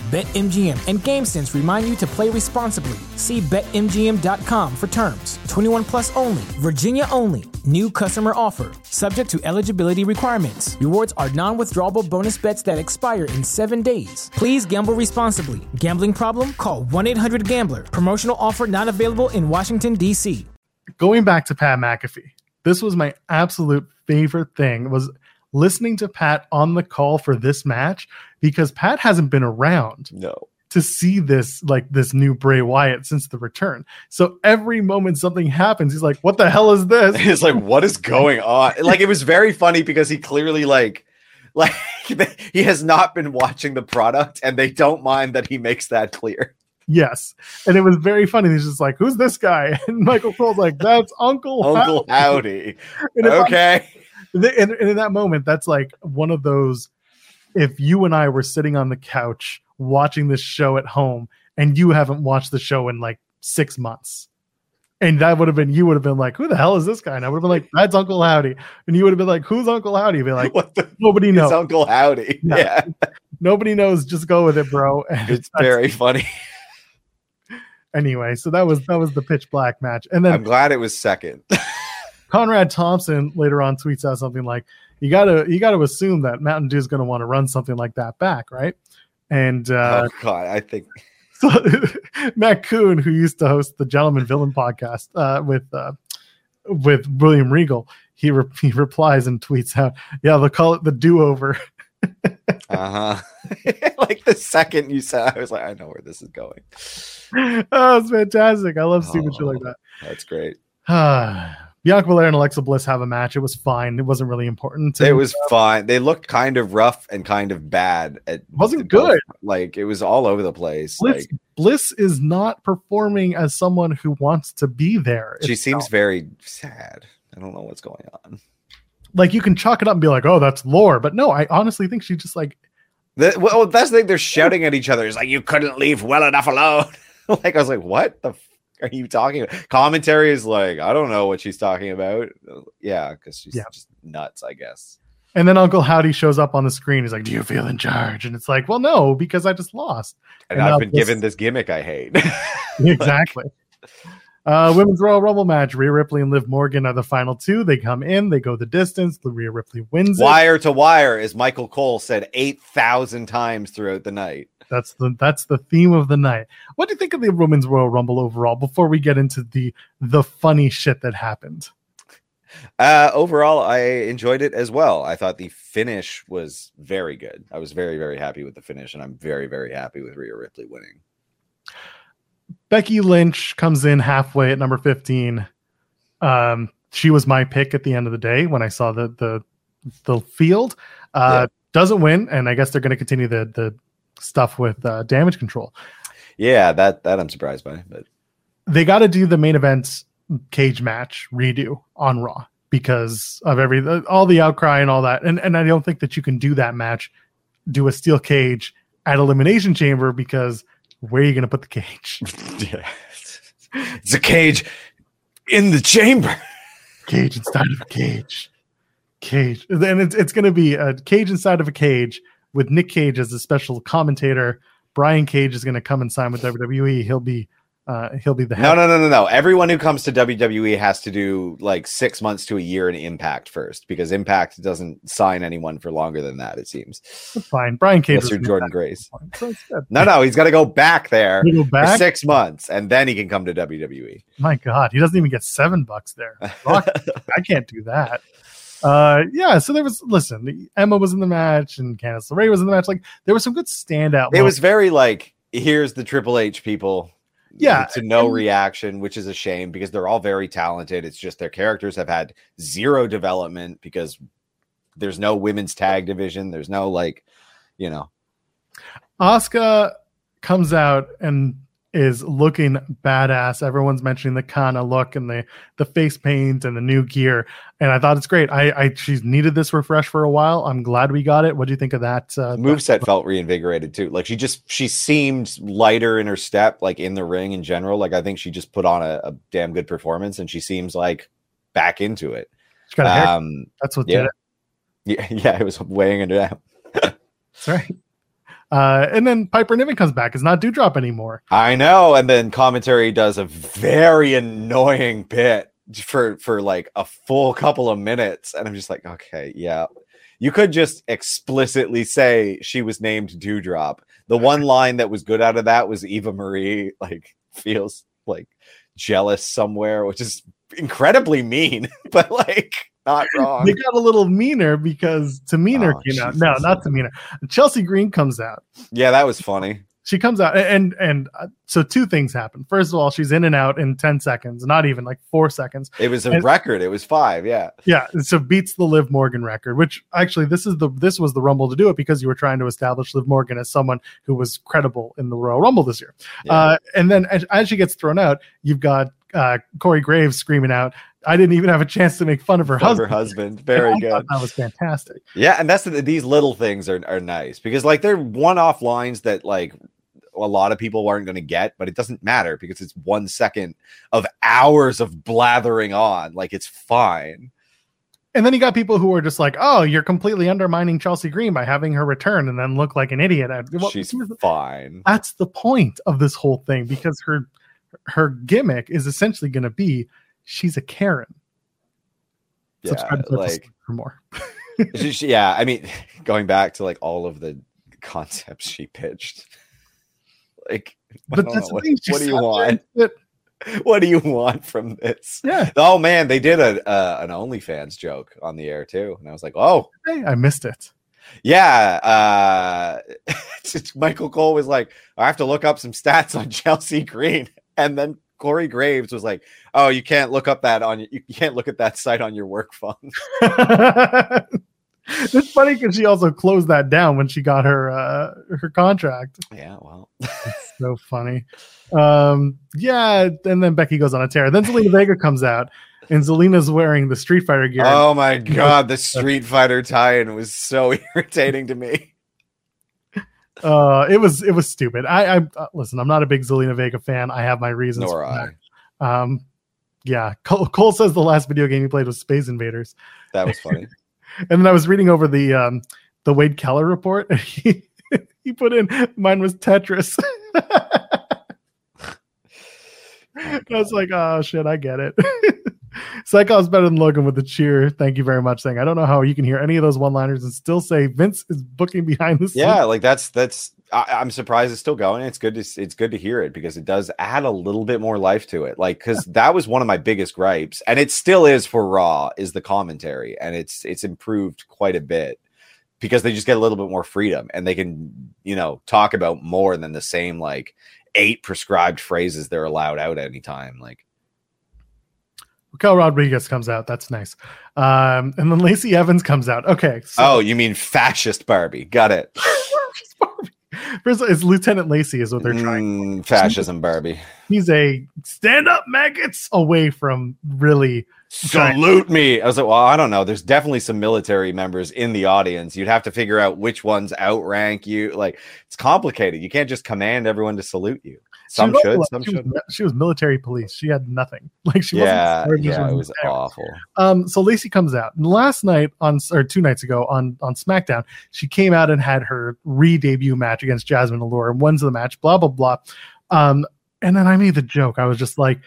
BetMGM and GameSense remind you to play responsibly. See BetMGM.com for terms. 21 plus only, Virginia only. New customer offer, subject to eligibility requirements. Rewards are non withdrawable bonus bets that expire in seven days. Please gamble responsibly. Gambling problem? Call 1 800 Gambler. Promotional offer not available in Washington, D.C. Going back to Pat McAfee, this was my absolute favorite thing was listening to Pat on the call for this match because Pat hasn't been around No. to see this like this new Bray Wyatt since the return. So every moment something happens, he's like, "What the hell is this?" (laughs) He's like, what is going on? Like it was very funny because he clearly like (laughs) like he has not been watching the product and they don't mind that he makes that clear. yes, and it was very funny. He's just like, "Who's this guy?" (laughs) And Michael Cole's like, "That's Uncle." Uncle Howdy." Howdy. Okay. And, and in that moment, that's like one of those. If you and I were sitting on the couch watching this show at home, and you haven't watched the show in like six months, and that would have been you would have been like, "Who the hell is this guy?" And I would have been like, "That's Uncle Howdy," and you would have been like, "Who's Uncle Howdy?" You'd be like, what the "Nobody knows. Uncle Howdy. (laughs) No. Yeah. Nobody knows. Just go with it, bro." (laughs) And It's very funny. anyway. So that was that was the pitch black match, and then I'm glad it was second. (laughs) Conrad Thompson later on tweets out something like, "You gotta you gotta assume that Mountain Dew is going to want to run something like that back, right?" And uh, oh god, I think so (laughs) Matt Koon, who used to host the Gentleman Villain podcast uh, with uh, with William Regal, he re- he replies and tweets out, "Yeah, they'll call it the do over." (laughs) uh-huh. (laughs) like the second you said I was like, I know where this is going. oh, it's fantastic! I love stupid shit like Oh. that. That's great. (sighs) (sighs) Bianca Belair and Alexa Bliss have a match. It was fine. It wasn't really important. It was fine. They looked kind of rough and kind of bad. It Wasn't both- good. Like it was all over the place. Bliss, Like Bliss is not performing as someone who wants to be there. she It's seems very sad. I don't know what's going on. like you can chalk it up and be like, "Oh, that's lore," but no, I honestly think she just like The, well, that's the thing. They're shouting at each other. It's like you couldn't leave well enough alone. (laughs) like I was like, what the (laughs) are you talking about? Commentary is like, I don't know what she's talking about. Yeah, because she's Yeah. just nuts, I guess. And then Uncle Howdy shows up on the screen. He's like, "Do you feel in charge?" And it's like, "Well, no, because I just lost." And, And I've been this- given this gimmick I hate. (laughs) (laughs) exactly. Uh, women's Royal Rumble match: Rhea Ripley and Liv Morgan are the final two. They come in, they go the distance. Rhea Ripley wins it. wire to wire, as Michael Cole said eight thousand times throughout the night. That's the that's the theme of the night. What do you think of the women's Royal Rumble overall? Before we get into the the funny shit that happened, Uh, overall, I enjoyed it as well. I thought the finish was very good. I was very, very happy with the finish, and I'm very, very happy with Rhea Ripley winning. Becky Lynch comes in halfway at number 15. Um, she was my pick at the end of the day when I saw the the the field. Uh, Doesn't win, and I guess they're going to continue the the stuff with uh, damage control. Yeah, that that I'm surprised by, but they got to do the main event cage match redo on Raw because of every all the outcry and all that. And and I don't think that you can do that match, do a steel cage at Elimination Chamber because where are you going to put the cage? (laughs) yeah. It's a cage in the chamber. Cage inside of a cage. Cage. Then it's, it's going to be a cage inside of a cage with Nick Cage as a special commentator. Brian Cage is going to come and sign with WWE. He'll be uh, he'll be the head. No, no, no, no, no. Everyone who comes to WWE has to do like six months to a year in Impact first because Impact doesn't sign anyone for longer than that. It seems. That's fine. Brian Cage. Mr. Jordynne Grace. no, no, he's got to go back there go back? for six months and then he can come to WWE. My God, he doesn't even get seven bucks there. I can't do that. Uh, yeah. So there was. Listen, Emma was in the match and Candice LeRae was in the match. Like there was some good standout. It moments. was very like here's the Triple H people yeah to no and, reaction which is a shame because they're all very talented. It's just their characters have had zero development because there's no women's tag division. There's no like you know. Asuka comes out and is looking badass. Everyone's mentioning the Kana look and the the face paint and the new gear, and I thought it's great. I, I she's needed this refresh for a while. I'm glad we got it. What do you think of that? Uh, Move set felt reinvigorated too. Like she just she seemed lighter in her step, like in the ring in general. Like I think she just put on a, a damn good performance, and she seems like back into it. She got a. Um, That's what yeah. did it. (laughs) Yeah, yeah, it was weighing it down. (laughs) That's right. Uh, and then Piper Niven comes back. It's not Doudrop anymore. I know. And then commentary does a very annoying bit for for like a full couple of minutes, and I'm just like, okay, yeah. You could just explicitly say she was named Doudrop. The one line that was good out of that was Eva Marie like feels like jealous somewhere, which is incredibly mean, (laughs) but like not (laughs) wrong. They got a little meaner because Tamina oh, came out. No, not Tamina. Chelsea Green comes out. Yeah, that was funny. She comes out and and uh, so two things happen. First of all, she's in and out in 10 seconds, not even like 4 seconds. It was a and, record. It was 5, yeah. Yeah, so beats the Liv Morgan record, which actually this is the this was the Rumble to do it because you were trying to establish Liv Morgan as someone who was credible in the Royal Rumble this year. Yeah. Uh, and then as, as she gets thrown out, you've got uh, Corey Graves screaming out, I didn't even have a chance to make fun of her fun husband. Her husband, very (laughs) good. That was fantastic. Yeah, and that's the, these little things are, are nice because like they're one-off lines that like a lot of people aren't going to get, but it doesn't matter because it's one second of hours of blathering on. Like it's fine. And then you got people who are just like, "Oh, you're completely undermining Chelsea Green by having her return and then look like an idiot." Well, She's fine. That's the point of this whole thing because her her gimmick is essentially going to be she's a Karen. Yeah, like (laughs) for more. (laughs) yeah, I mean, (laughs) going back to like all of the concepts she pitched, like, but that's what, thing, what do you want? what do you want from this? Yeah. Oh man, they did a uh, an OnlyFans joke on the air too, and I was like, oh, hey, I missed it. Yeah, uh, Michael Cole was like, I have to look up some stats on Chelsea Green, and then Corey Graves was like, "Oh, you can't look up that on you can't look at that site on your work phone." (laughs) it's funny because she also closed that down when she got her uh, her contract. Yeah, well, (laughs) so funny. Um, yeah, and then Becky goes on a tear. Then Zelina Vega comes out, and Zelina's wearing the Street Fighter gear. Oh my (laughs) god, the Street Fighter tie-in was so irritating to me uh, it was it was stupid. I, I uh, listen. I'm not a big Zelina Vega fan. I have my reasons. Nor I. Um, yeah. Cole, Cole, says the last video game he played was Space Invaders. That was funny. (laughs) and then I was reading over the um the Wade Keller report. He (laughs) he put in mine was Tetris. (laughs) I was like, oh shit, I get it. Psychos better than Logan with the cheer. Thank you very much. Saying I don't know how you can hear any of those one-liners and still say Vince is booking behind the scenes. Yeah, like that's that's. I, am surprised it's still going. It's good to it's good to hear it because it does add a little bit more life to it. Like because (laughs) that was one of my biggest gripes, and it still is for Raw is the commentary, and it's it's improved quite a bit because they just get a little bit more freedom and they can you know talk about more than the same like eight prescribed phrases they're allowed out at any time. Like Raquel Rodriguez comes out. That's nice. Um, and then Lacey Evans comes out. Okay. So. Oh, you mean fascist Barbie? Got it. (laughs) First, it's Lieutenant Lacey is what they're trying. Mm, fascism Barbie. he's a stand up maggots away from really salute me. I was like, well, I don't know. There's definitely some military members in the audience. You'd have to figure out which ones outrank you. Like it's complicated. You can't just command everyone to salute you. Some should, was- some she was, should. she was military police. She had nothing. (laughs) Like she Yeah, wasn't. yeah, it was there. awful. Um, so Lacey comes out and last night on or two nights ago on on SmackDown, she came out and had her re-debut match against Jasmine Allure and wins the match. Blah blah blah. Um, and then I made the joke. I was just like,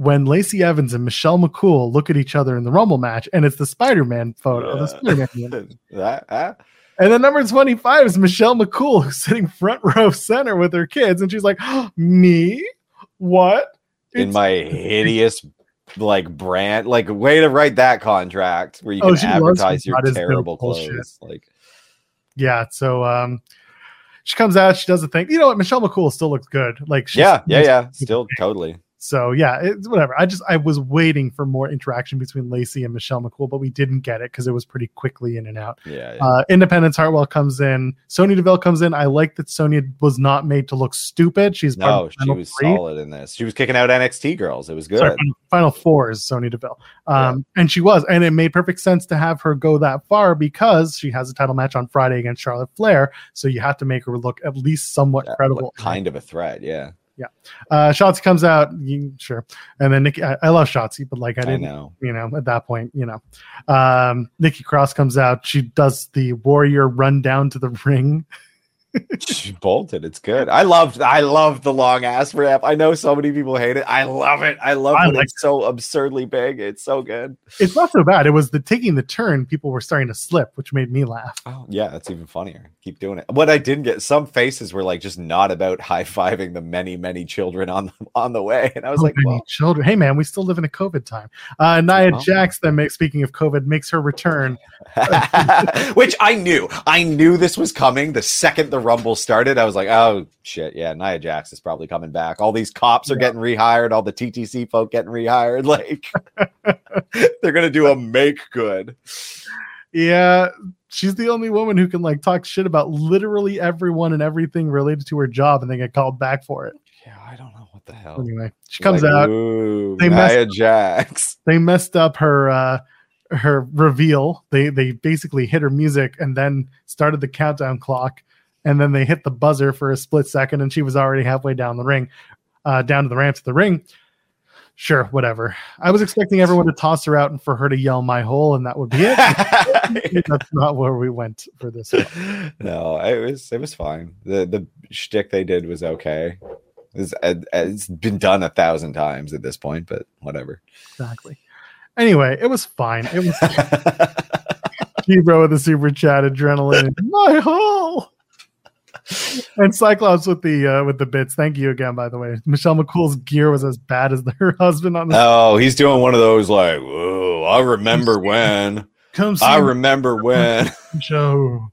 when Lacey Evans and Michelle McCool look at each other in the Rumble match, and it's the Spider-Man photo, the Spider-Man. (laughs) And then number 25 is Michelle McCool, who's sitting front row center with her kids, and she's like, (gasps) "Me? What?" in my hideous like brand like way to write that contract where you Oh, can advertise your God is no terrible bullshit. clothes like yeah so um she comes out she does the thing. You know what? Michelle mccool still looks good. Like she's, yeah yeah yeah. still totally so yeah it's whatever i just i was waiting for more interaction between lacey and michelle mccool but we didn't get it because it was pretty quickly in and out yeah, yeah. uh independence hartwell comes in sonya deville comes in i like that sonya was not made to look stupid she's no she was three. solid in this she was kicking out nxt girls it was good Sorry, final- final four is Sonya Deville. Um, and she was, and it made perfect sense to have her go that far because she has a title match on Friday against Charlotte Flair. So you have to make her look at least somewhat Yeah, credible. kind of a threat yeah Uh, Shotzi comes out, you- sure, and then Nikki. I, I love Shotzi, but like I i, didn't, know you know, at that point, you know, um, Nikki Cross comes out. She does the warrior run down to the ring. (laughs) she bolted it's good i loved i loved the long ass rap i know so many people hate it i love it i love I when like it's so absurdly big it's so good It's not so bad. It was the taking the turn. People were starting to slip, which made me laugh. Oh yeah, that's even funnier. Keep doing it. What I didn't get, some faces were like just not about high fiving the many, many children on the on the way, and I was So like, many well, children. Hey man, we still live in a COVID time. Uh, Nia Oh. Jax then makes speaking of COVID makes her return. (laughs) which I knew. I knew this was coming the second the Rumble started. I was like, oh shit, yeah, Nia Jax is probably coming back. All these cops are Yeah. getting rehired. All the TTC folk getting rehired. (laughs) Like (laughs) they're gonna do a make good. Yeah, she's the only woman who can like talk shit about literally everyone and everything related to her job, and they get called back for it. Yeah, I don't know what the hell. Anyway, she comes Like, out. They messed- Nia Jax. (laughs) They messed up her uh her reveal. They they basically hit her music and then started the countdown clock, and then they hit the buzzer for a split second, and she was already halfway down the ring, uh, down to the ramp to the ring. Sure, whatever. I was expecting everyone to toss her out and for her to yell "my hole," and that would be it. (laughs) That's not where we went for this. One. no, it was it was fine. The the shtick they did was okay. It's, it's been done a thousand times at this point, but whatever. Exactly. Anyway, it was fine. It was (laughs) Hebro with the super chat, adrenaline, my hole. (laughs) And Cyclops with the uh, with the bits. Thank you again, by the way. Michelle McCool's gear was as bad as her (laughs) husband on the oh, he's doing one of those like, whoa, I remember (laughs) when. come see I remember when. show.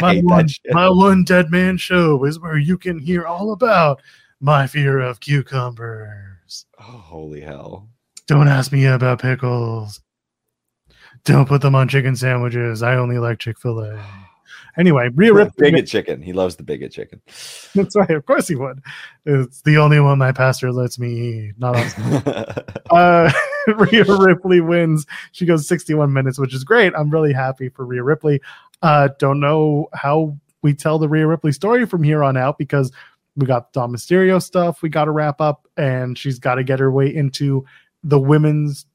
My one, my one dead man show is where you can hear all about my fear of cucumbers. Oh, holy hell. Don't ask me about pickles. Don't put them on chicken sandwiches. I only like Chick Fil A. Anyway, Rhea Ripley. bigot chicken. He loves the bigot chicken. (laughs) That's right. Of course he would. It's the only one my pastor lets me eat. Not on. (laughs) uh, (laughs) Rhea Ripley wins. She goes 61 minutes, which is great. I'm really happy for Rhea Ripley. Uh, don't know how we tell the Rhea Ripley story from here on out because we got Dom Mysterio stuff we got to wrap up, and she's got to get her way into the women's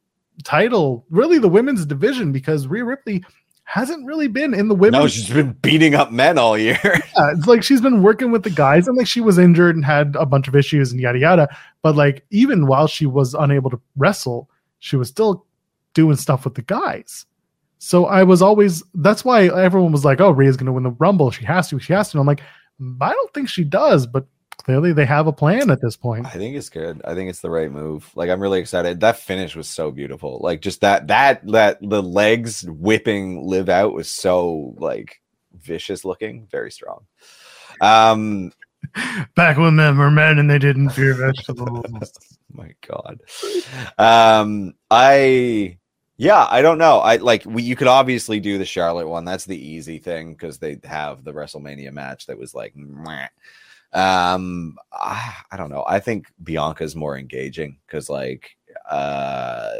title, really the women's division, because Rhea Ripley hasn't really been in the women's no, she's been beating up men all year. (laughs) yeah, it's like she's been working with the guys and like she was injured and had a bunch of issues and yada yada. But like even while she was unable to wrestle, she was still doing stuff with the guys. So I was always that's why everyone was like, "Oh, Rhea's going to win the Rumble. She has to. She has to." And I'm like, I don't think she does, but clearly they have a plan at this point. I think it's good. I think it's the right move. Like I'm really excited. That finish was so beautiful. Like just that that that the legs whipping Liv out was so like vicious looking, very strong. Um (laughs) Back when men were men and they didn't fear (laughs) vegetables. my god. Um I yeah, I don't know. I like we you could obviously do the Charlotte one. That's the easy thing because they have the WrestleMania match that was like meh. Um, I, I don't know. I think Bianca's more engaging because like uh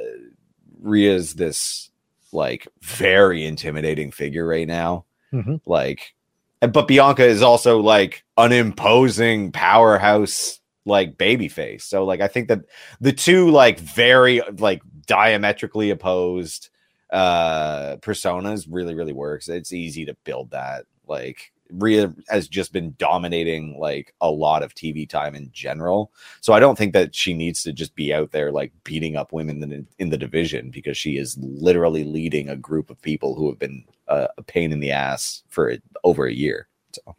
Rhea's this like very intimidating figure right now. Mhm. Like, but Bianca is also like an imposing powerhouse like baby face. So like I think that the two like very like diametrically opposed uh personas really really works. It's easy to build that. Like Rhea has just been dominating like a lot of TV time in general. So I don't think that she needs to just be out there like beating up women in, in the division because she is literally leading a group of people who have been uh, a pain in the ass for over a year. So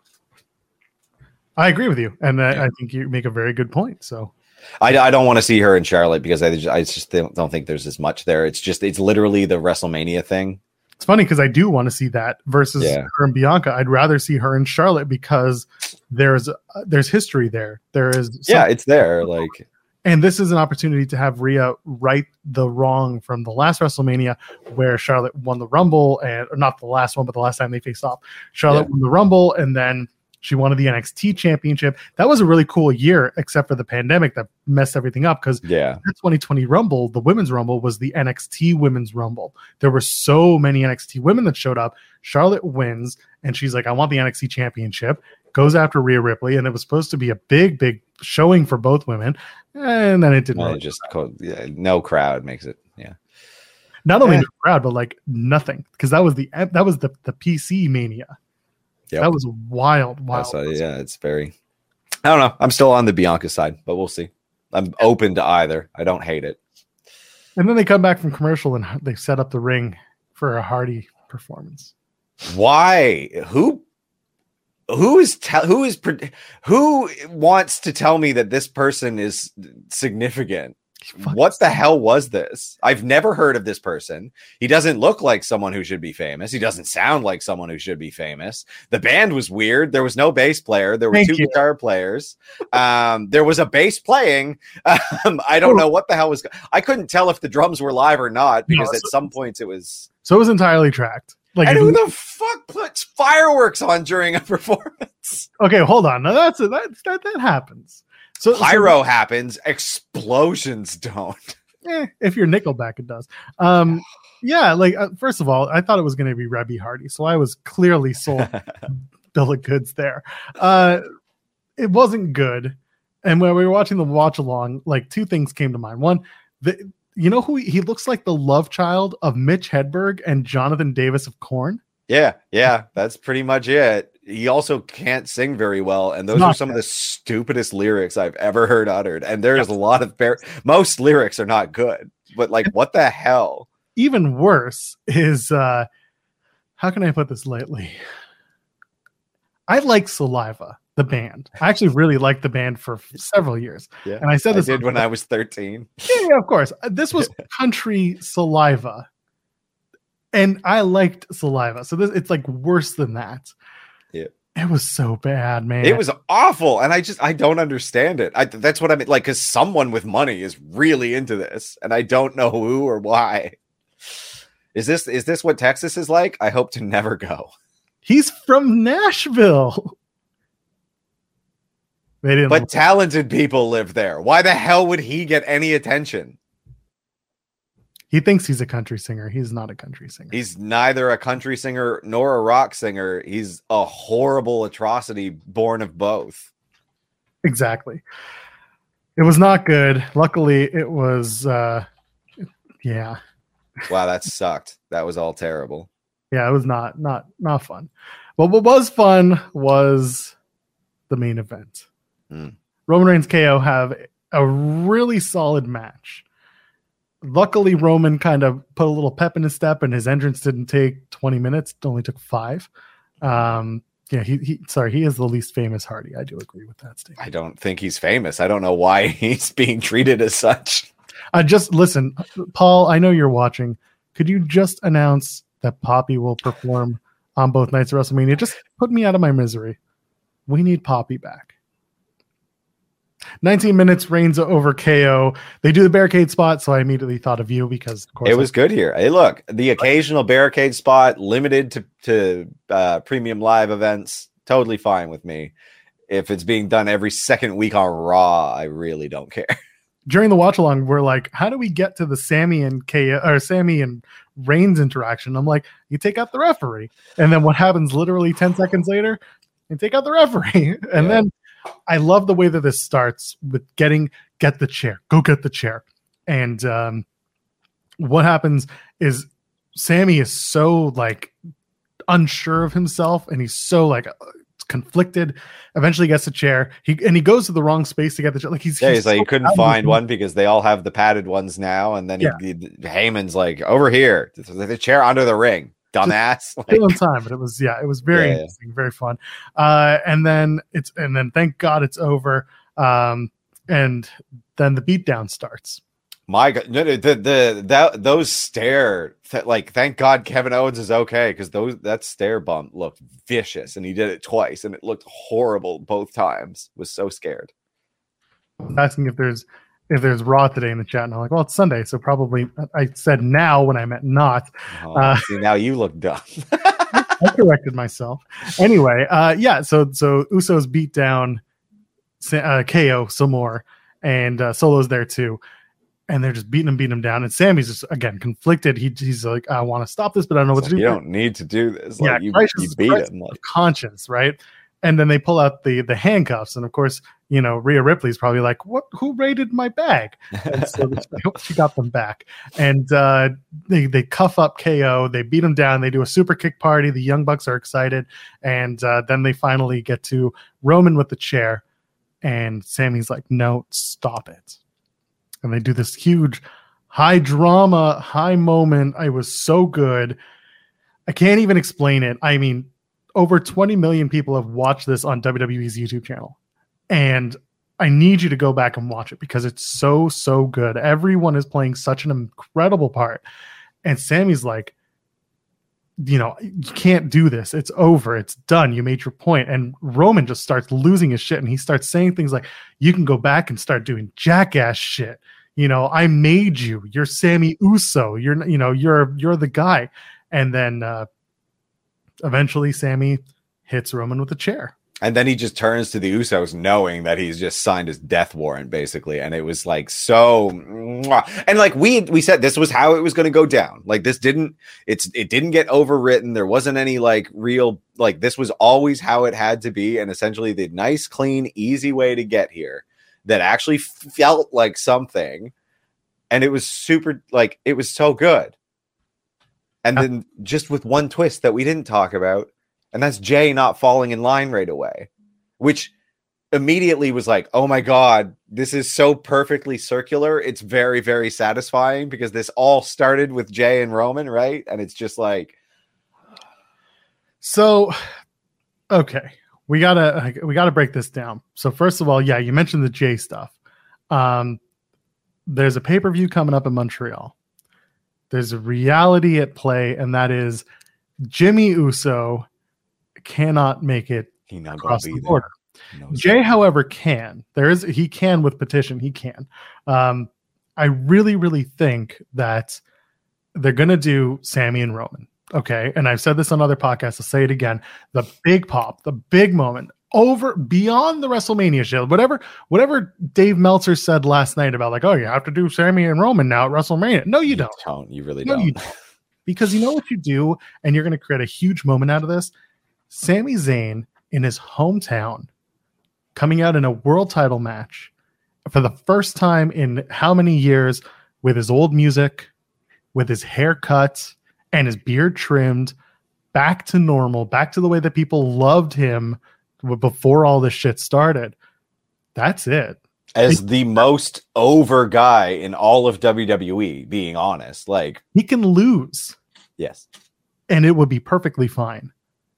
I agree with you, and I, Yeah. I think you make a very good point. So I, I don't want to see her in Charlotte because I just, I just don't don't think there's as much there. It's just it's literally the WrestleMania thing. It's funny because I do want to see that versus Yeah. her and Bianca. I'd rather see her and Charlotte because there's uh, there's history there. There is Yeah, it's there. Like and this is an opportunity to have Rhea right the wrong from the last WrestleMania where Charlotte won the Rumble and or not the last one, but the last time they faced off. Charlotte Yeah. won the Rumble and then she won the NXT championship. That was a really cool year, except for the pandemic that messed everything up because yeah, the 2020 Rumble, the women's Rumble was the NXT women's Rumble. There were so many NXT women that showed up. Charlotte wins, and she's like, I want the NXT championship. Goes after Rhea Ripley, and it was supposed to be a big, big showing for both women. And then it didn't. no, really- just co- yeah, no crowd makes it. Yeah, Not only Eh. the crowd, but like nothing. Because that was the that was the, the PC mania. Yep. That was wild, wild. So yeah, it's very. I don't know. I'm still on the Bianca side, but we'll see. I'm open to either. I don't hate it. And then they come back from commercial and they set up the ring for a Hardy performance. Why? Who? Who is tell? Who is? pre- Who wants to tell me that this person is significant? What the hell was this? I've never heard of this person. He doesn't look like someone who should be famous. He doesn't sound like someone who should be famous. The band was weird. There was no bass player. There were Thank two you. guitar players. Um, there was a bass playing. (laughs) Um, I don't know what the hell was. I couldn't tell if the drums were live or not because No, at some points it was. So it was entirely tracked. Like And who the fuck puts fireworks on during a (laughs) performance? Okay, hold on. Now that's a, that, that that happens. So so- Pyro happens, explosions don't. (laughs) eh, if you're Nickelback, it does. Um, (sighs) yeah, like uh, first of all, I thought it was going to be Reby Hardy, so I was clearly sold (laughs) bill of goods there. Uh, it wasn't good, and when we were watching the watch along, like two things came to mind. One, the you know who he, he looks like the love child of Mitch Hedberg and Jonathan Davis of Korn. Yeah, yeah, that's pretty much it. He also can't sing very well, and those are some of the stupidest lyrics I've ever heard uttered. And there's a lot of bar- most lyrics are not good, but like, what the hell? Even worse is uh, how can I put this lightly? I like Saliva, the band. I actually really liked the band for several years. Yeah, And I said I this did when I was 13. yeah, yeah, of course. Uh, This was (laughs) country saliva. And I liked saliva. So this it's like worse than that. It was so bad, man. It was awful, and I just I don't understand it. I that's what I mean. Like, because someone with money is really into this, and I don't know who or why. Is this is this what Texas is like? I hope to never go. he's from Nashville. They didn't But talented people live there. Why the hell would he get any attention? He thinks he's a country singer. He's not a country singer. He's neither a country singer nor a rock singer. He's a horrible atrocity born of both. exactly. It was not good. Luckily, it was uh yeah. Wow, that sucked. That was all terrible. Yeah, it was not not not fun. But what was fun was the main event. Hmm. Roman Reigns KO have a really solid match. Luckily, Roman kind of put a little pep in his step, and his entrance didn't take 20 minutes. It only took five. Um, yeah, he, he sorry, he is the least famous Hardy. I do agree with that statement. I don't think he's famous. I don't know why (laughs) he's being treated as such. I just listen, Paul. I know you're watching. Could you just announce that Poppy will perform on both nights of WrestleMania? Just put me out of my misery. We need Poppy back. 19 minutes reigns over KO. They do the barricade spot, so I immediately thought of you because of course It was good here. Hey, look, the occasional barricade spot limited to to uh, premium live events, totally fine with me. if it's being done every second week on Raw, I really don't care. (laughs) During the watch along, we're like, how do we get to the Sami and K or Sami and Reigns interaction? I'm like, you take out the referee. And then what happens literally 10 seconds later? You take out the referee. (laughs) And Yeah. then I love the way that this starts with getting get the chair, go get the chair. And um, what happens is Sami is so like unsure of himself and he's so like conflicted. Eventually gets a chair. He and he goes to the wrong space to get the chair. Like he's, Yeah, he's like so he couldn't find one because they all have the padded ones now, and then he, he, Heyman's like over here, the chair under the ring, dumbass. (laughs) Like, in time, but it was yeah, it was very Yeah, interesting, very fun. Uh, and then it's and then thank God it's over. Um, and then the beatdown starts. My God, no, no, the the that those stare th- like thank God Kevin Owens is okay because those that stare bump looked vicious and he did it twice and it looked horrible both times. Was so scared. asking if there's if there's Raw today in the chat, and I'm like, well, it's Sunday, so probably I said now when I meant not. Oh, Uh, see, now you look dumb. (laughs) I corrected myself. Anyway, uh, yeah, so so Usos beat down uh, KO some more, and uh, Solo's there too, and they're just beating him, beating him down. And Sami's just again conflicted. He, he's like, I want to stop this, but I don't know what It's to do. you don't need to do this. Yeah, Like you, Christ you beat him. Like conscience, right? And then they pull out the the handcuffs, and of course, you know, Rhea Ripley's probably like, "What? Who raided my bag?" And so (laughs) she got them back, and uh, they they cuff up KO. They beat him down. They do a super kick party. The Young Bucks are excited, and uh, then they finally get to Roman with the chair, and Sami's like, "No, stop it!" And they do this huge, high drama, high moment. I was so good. I can't even explain it. I mean, over 20 million people have watched this on WWE's YouTube channel. And I need you to go back and watch it because it's so, so good. Everyone is playing such an incredible part. And Sami's like, you know, you can't do this. It's over. It's done. You made your point. And Roman just starts losing his shit and he starts saying things like, you can go back and start doing jackass shit. You know, I made you. You're Sami Uso. You're, you know, you're, you're the guy. And then, uh, eventually Sami hits Roman with a chair. And then he just turns to the Usos, knowing that he's just signed his death warrant, basically. And it was like so, and like we we said, this was how it was going to go down. Like this didn't, it's it didn't get overwritten. There wasn't any like real like this was always how it had to be, and essentially the nice, clean, easy way to get here that actually felt like something, and it was super like it was so good. And Yeah. then just with one twist that we didn't talk about, and that's Jay not falling in line right away, which immediately was like, oh my God, this is so perfectly circular. It's very, very satisfying because this all started with Jay and Roman, right? And it's just like, So, okay, we gotta we gotta break this down. So first of all, yeah, you mentioned the Jay stuff. Um, there's a pay per view coming up in Montreal. There's a reality at play, and that is Jimmy Uso cannot make it he not across be the there. border. Knows Jay, however, can. There is he can with petition. He can. Um, I really, really think that they're gonna do Sami and Roman. Okay, and I've said this on other podcasts. I'll say it again. The big pop, the big moment, over beyond the WrestleMania show. Whatever, whatever Dave Meltzer said last night about like, oh, you have to do Sami and Roman now at WrestleMania. No, you don't. don't. You really No, don't. you because you know what you do, and you're going to create a huge moment out of this. Sami Zayn in his hometown, coming out in a world title match for the first time in how many years with his old music, with his hair cut and his beard trimmed, back to normal, back to the way that people loved him before all this shit started. That's it. As the most over guy in all of WWE, being honest. Like, He can lose. yes. and it would be perfectly fine.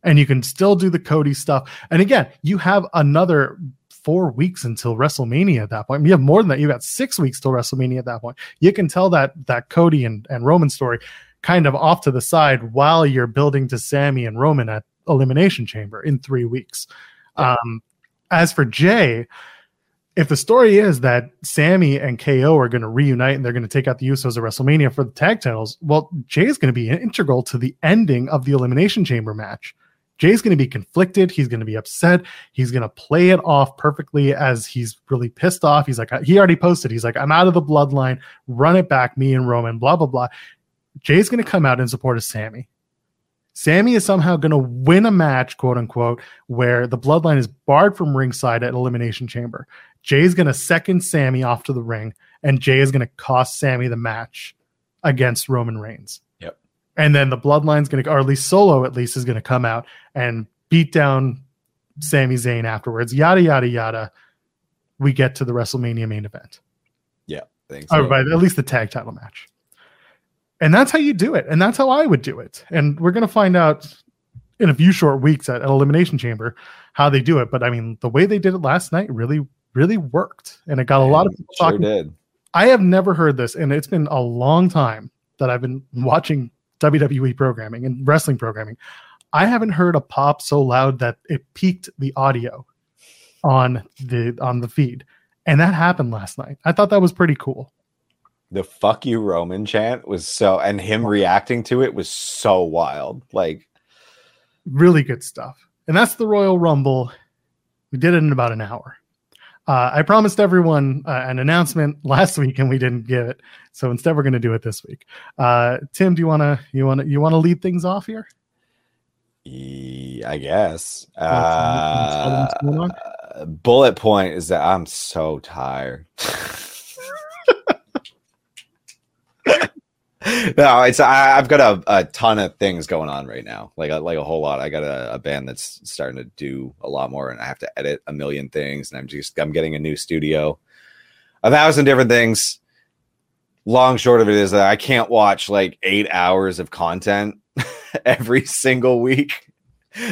And you can still do the Cody stuff. And again, you have another four weeks until WrestleMania at that point. You have more than that. You got six weeks till WrestleMania at that point. You can tell that that Cody and, and Roman story kind of off to the side while you're building to Sami and Roman at Elimination Chamber in three weeks. Um, as for Jay, if the story is that Sami and KO are going to reunite and they're going to take out the Usos at WrestleMania for the tag titles, well, Jay is going to be integral to the ending of the Elimination Chamber match. Jay's going to be conflicted. He's going to be upset. He's going to play it off perfectly as he's really pissed off. He's like, he already posted. He's like, I'm out of the bloodline. Run it back, me and Roman, blah, blah, blah. Jay's going to come out in support of Sammy. Sami is somehow going to win a match, quote unquote, where the bloodline is barred from ringside at Elimination Chamber. Jay's going to second Sami off to the ring, and Jay is going to cost Sami the match against Roman Reigns and then the bloodline's going to or at least solo at least is going to come out and beat down Sami Zayn afterwards. Yada yada yada. We get to the WrestleMania main event. Yeah thanks. so. or at least the tag title match. And that's how you do it and that's how I would do it. And we're going to find out in a few short weeks at, at elimination chamber how they do it but I mean the way they did it last night really really worked and it got a lot of people sure talking. did. I have never heard this and it's been a long time that I've been watching WWE programming and wrestling programming. I haven't heard a pop so loud that it peaked the audio on the on the feed. And that happened last night. I thought that was pretty cool. The fuck you Roman chant was so and him reacting to it was so wild. Like really good stuff. And that's the Royal Rumble. We did it in about an hour. Uh, I promised everyone uh, an announcement (laughs) last week, and we didn't give it. So instead, we're going to do it this week. Uh, Tim, do you want to you want to you want to lead things off here? I guess. Uh, bullet point is that I'm so tired. (laughs) no, it's I, have got a, a ton of things going on right now, like a, like a whole lot. I got a, a, band that's starting to do a lot more, and I have to edit a million things, and I'm just I'm getting a new studio, a thousand different things. Long short of it is that I can't watch like eight hours of content (laughs) every single week.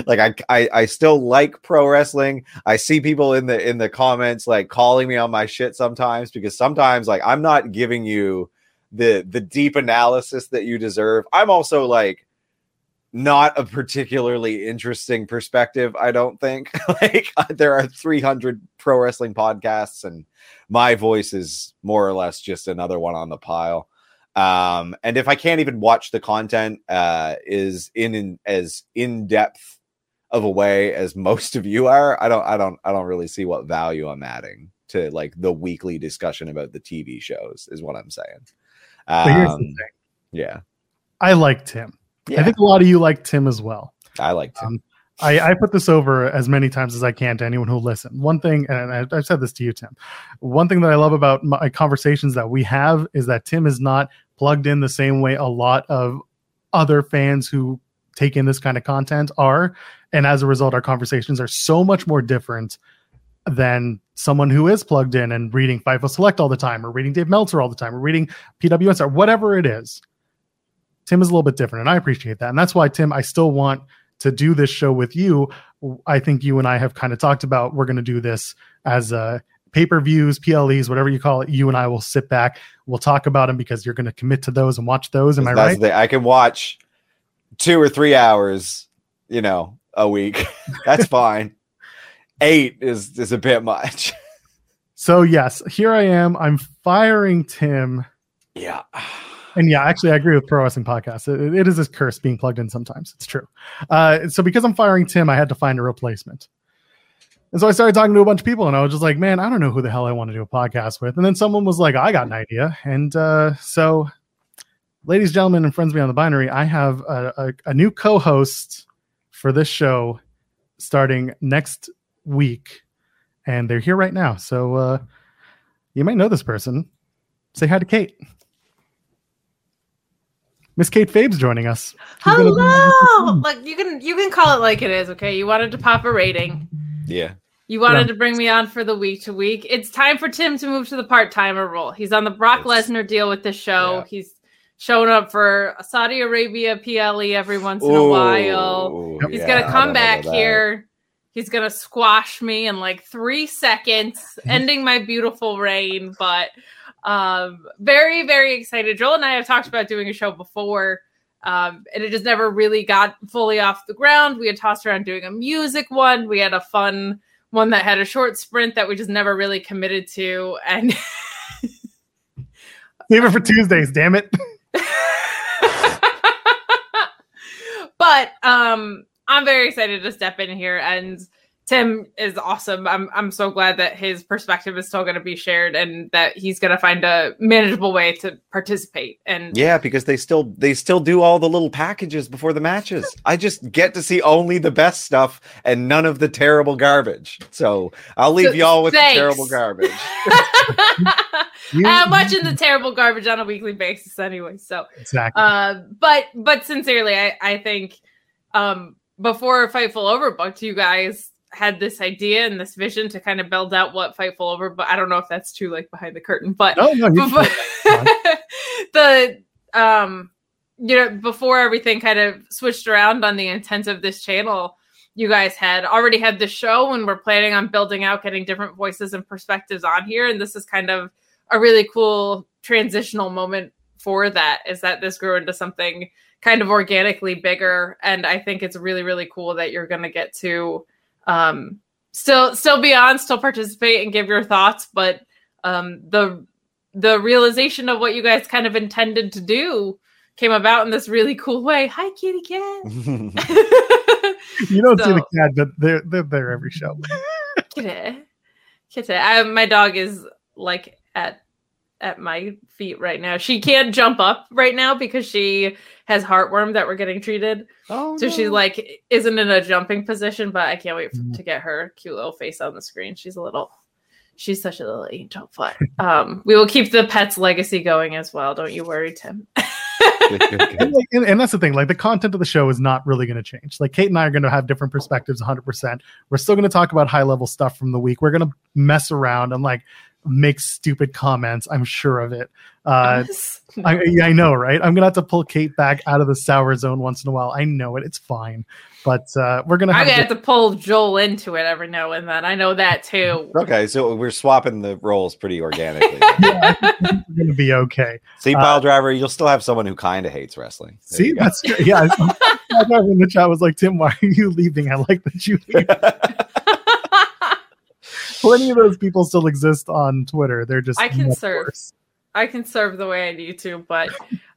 Like I, I I still like pro wrestling. I see people in the in the comments like calling me on my shit sometimes because sometimes like I'm not giving you the the deep analysis that you deserve. I'm also like not a particularly interesting perspective, I don't think. (laughs) like there are 300 pro wrestling podcasts and my voice is more or less just another one on the pile. Um, and if I can't even watch the content uh, is in, in as in depth of a way as most of you are, I don't, I don't, I don't really see what value I'm adding to like the weekly discussion about the TV shows. Is what I'm saying. Um, yeah. I liked him. Yeah. I think a lot of you liked him as well. I liked him. Um, I, I, put this over as many times as I can to anyone who'll listen. One thing, and I, have said this to you, Tim. One thing that I love about my conversations that we have is that Tim is not plugged in the same way a lot of other fans who take in this kind of content are. And as a result, our conversations are so much more different than someone who is plugged in and reading Fightful Select all the time, or reading Dave Meltzer all the time, or reading PWS, or whatever it is. Tim is a little bit different, and I appreciate that. And that's why, Tim, I still want to do this show with you. I think you and I have kind of talked about we're going to do this as uh, a pay per views, PLEs, whatever you call it. You and I will sit back. We'll talk about them because you're going to commit to those and watch those. Am I right? I can watch two or three hours, you know, a week. (laughs) That's fine eight is is a bit much. (laughs) So yes, here I am. I'm firing Tim. Yeah. And yeah, actually, I agree with Pro Wrestling Podcast. it, it is a curse being plugged in sometimes. It's true. Uh, so because I'm firing Tim, I had to find a replacement. And so I started talking to a bunch of people, and I was just like, man, I don't know who the hell I want to do a podcast with. And then someone was like, I got an idea. And uh, so, ladies, gentlemen, and friends beyond the binary, I have a, a, a new co host for this show starting next week, and they're here right now. So uh, you might know this person. Say hi to Kate. Miss Kate Fabe's joining us. She's Hello. Like you can you can call it like it is. Okay, you wanted to pop a rating. Yeah. You wanted yeah. to bring me on for the week to week. It's time for Tim to move to the part timer role. He's on the Brock Lesnar deal with the show. Yeah. He's showing up for Saudi Arabia PLE every once in Ooh, a while. He's yeah, gonna come back here he's gonna squash me in like three seconds, (laughs) ending my beautiful reign. But um, very, very excited. Joel and I have talked about doing a show before. Um, and it just never really got fully off the ground. We had tossed around doing a music one. We had a fun one that had a short sprint that we just never really committed to. And (laughs) save it for Tuesdays, damn it. (laughs) but um I'm very excited to step in here and Tim is awesome. I'm I'm so glad that his perspective is still going to be shared and that he's going to find a manageable way to participate. And yeah, because they still they still do all the little packages before the matches. I just get to see only the best stuff and none of the terrible garbage. So I'll leave So, y'all with thanks. the terrible garbage. (laughs) You- I'm watching the terrible garbage on a weekly basis anyway. So exactly. Uh, but but sincerely, I I think um, before Fightful Overbooked, you guys had this idea and this vision to kind of build out what Fightful Over. But I don't know if that's true, like behind the curtain. But no, no, before (laughs) the um, you know, before everything kind of switched around on the intent of this channel. You guys had already had the show and we're planning on building out, getting different voices and perspectives on here. And this is kind of a really cool transitional moment for that is that this grew into something kind of organically bigger. And i think it's really really cool that you're going to get to um still still be on still participate and give your thoughts. But um the the realization of what you guys kind of intended to do came about in this really cool way. Hi kitty cat. (laughs) (laughs) You don't see the cat, but they're they're there every show. (laughs) kitty. Kitty. I, my dog is like at at my feet right now. She can't jump up right now because she has heartworm that we're getting treated. Oh, so she's like isn't in a jumping position but i can't wait for, Mhm. to get her cute little face on the screen. She's a little she's such a little angel but um we will keep the pet's legacy going as well. Don't you worry tim. (laughs) And, like, and, and that's the thing like the content of the show is not really going to change. Like kate and i are going to have different perspectives 100% we're still going to talk about high level stuff from the week. We're going to mess around and like make stupid comments i'm sure of it. Uh (laughs) I, I know right? I'm going to have to pull kate back out of the sour zone once in a while. I know it it's fine. But uh we're going to i'm have gonna a have to pull joel into it every now and then. I know that too. Okay, so we're swapping the roles pretty organically. (laughs) yeah, I we're going to be okay. See, Uh, pile driver, you'll still have someone who kind of hates wrestling. There see that's good. Yeah I- I thought in the chat was like tim why are you leaving? I like that you (laughs) leave plenty of those people still exist on Twitter. They're just I can serve. worse. I can serve the way I need to, but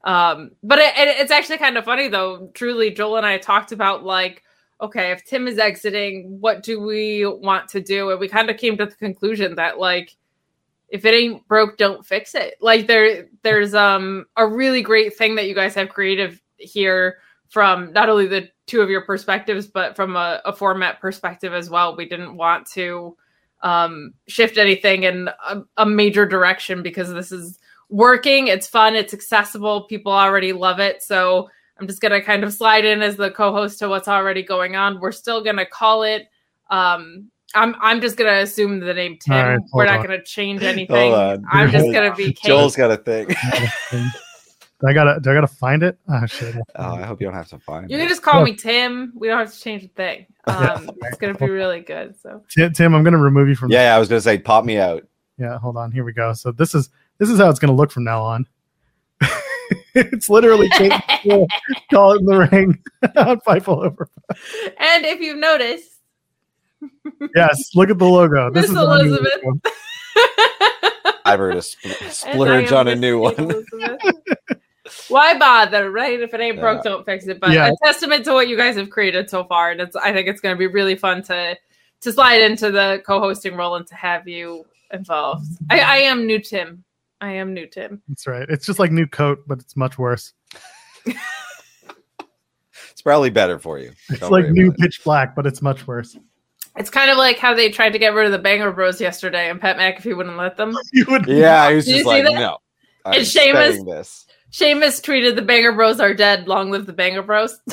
um, but it, it- it's actually kind of funny though. Truly, Joel and I talked about like, okay, if Tim is exiting, what do we want to do? And we kind of came to the conclusion that like, if it ain't broke, don't fix it. Like there, there's um a really great thing that you guys have creative here from not only the two of your perspectives, but from a, a format perspective as well. We didn't want to um, shift anything in a, a major direction because this is working. It's fun. It's accessible. People already love it. So I'm just going to kind of slide in as the co-host to what's already going on. We're still going to call it. Um, I'm I'm just going to assume the name Tim. All right, We're not on. going to change anything. on. I'm just going to be Kate. Joel's got a thing. (laughs) (laughs) I gotta, do I gotta find it? Oh shit! Oh, I hope you don't have to find it. You it. can just call Yeah. me Tim. We don't have to change a thing. (laughs) Um, it's going to be really good. So Tim, Tim, I'm gonna remove you from. Yeah, yeah, I was gonna say, pop me out. yeah. Hold on. Here we go. So this is this is how it's gonna look from now on. (laughs) it's literally (laughs) call it in the ring on Fightful over. and if you've noticed, Yes, look at the logo. This Miss is Elizabeth. I've heard a spl- splurge on a new Kate one. Elizabeth. Why bother, right? If it ain't broke, Yeah. don't fix it. But Yeah. a testament to what you guys have created so far, and it's I think it's going to be really fun to to slide into the co-hosting role and to have you involved. I, I am new Tim. I am new Tim. That's right. It's just like New Coke, but it's much worse. It's probably better for you. It's Don't like new it. pitch black, but it's much worse. It's kind of like how they tried to get rid of the Banger Bros yesterday, and Pat McAfee wouldn't let them. (laughs) You would, Yeah, he was Did you just like, that? no. I'm And Sheamus- this. Sheamus tweeted, "The Banger Bros are dead. Long live the Banger Bros." (laughs)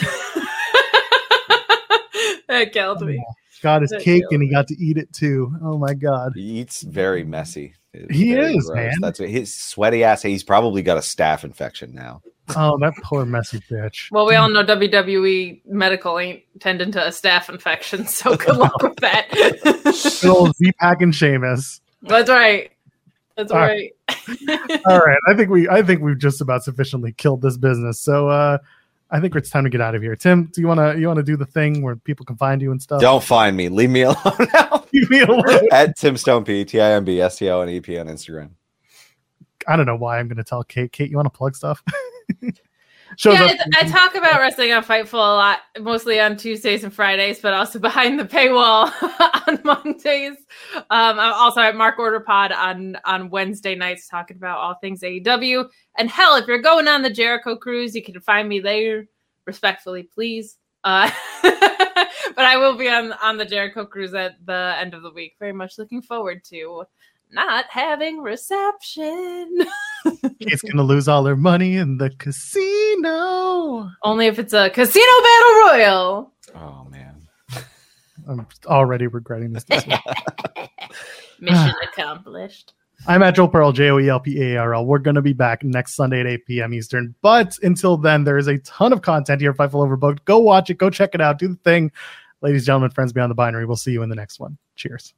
that killed me. got his That cake and he got to eat it too. Oh my god. He eats very messy. It's He very is, man. That's what, his sweaty ass. He's probably got a staph infection now. Oh, that poor messy bitch. Well, we all know WWE medical ain't tending to a staph infection, so good luck with that. (laughs) Good old Z Pack and Sheamus. That's right. That's All right. (laughs) All right, I think we I think we've just about sufficiently killed this business. So uh I think it's time to get out of here. Tim, do you wanna you wanna do the thing where people can find you and stuff? Don't find me. Leave me (laughs) alone now. (laughs) leave me alone. At Tim Stone P, T I M B S T O N E P on Instagram. I don't know why I'm gonna tell Kate. Kate, you wanna plug stuff? Shows yeah. I, I talk about wrestling on Fightful a lot, mostly on Tuesdays and Fridays, but also (laughs) behind the paywall (laughs) on Mondays. Um, I'm also at Mark Order Pod on on Wednesday nights, talking about all things AEW. And hell, if you're going on the Jericho cruise, you can find me there. Respectfully, please. Uh, (laughs) but I will be on on the Jericho cruise at the end of the week. Very much looking forward to not having reception. (laughs) Kate's gonna lose all her money in the casino. Only if it's a casino battle royal. Oh man. I'm already regretting this. (laughs) (sighs) Mission accomplished. I'm at Joel Pearl, J O E L P A R L. We're going to be back next Sunday at 8 p.m. Eastern. But until then, there is a ton of content here at Fightful Overbooked. Go watch it, go check it out, do the thing. Ladies, gentlemen, friends beyond the binary, we'll see you in the next one. Cheers.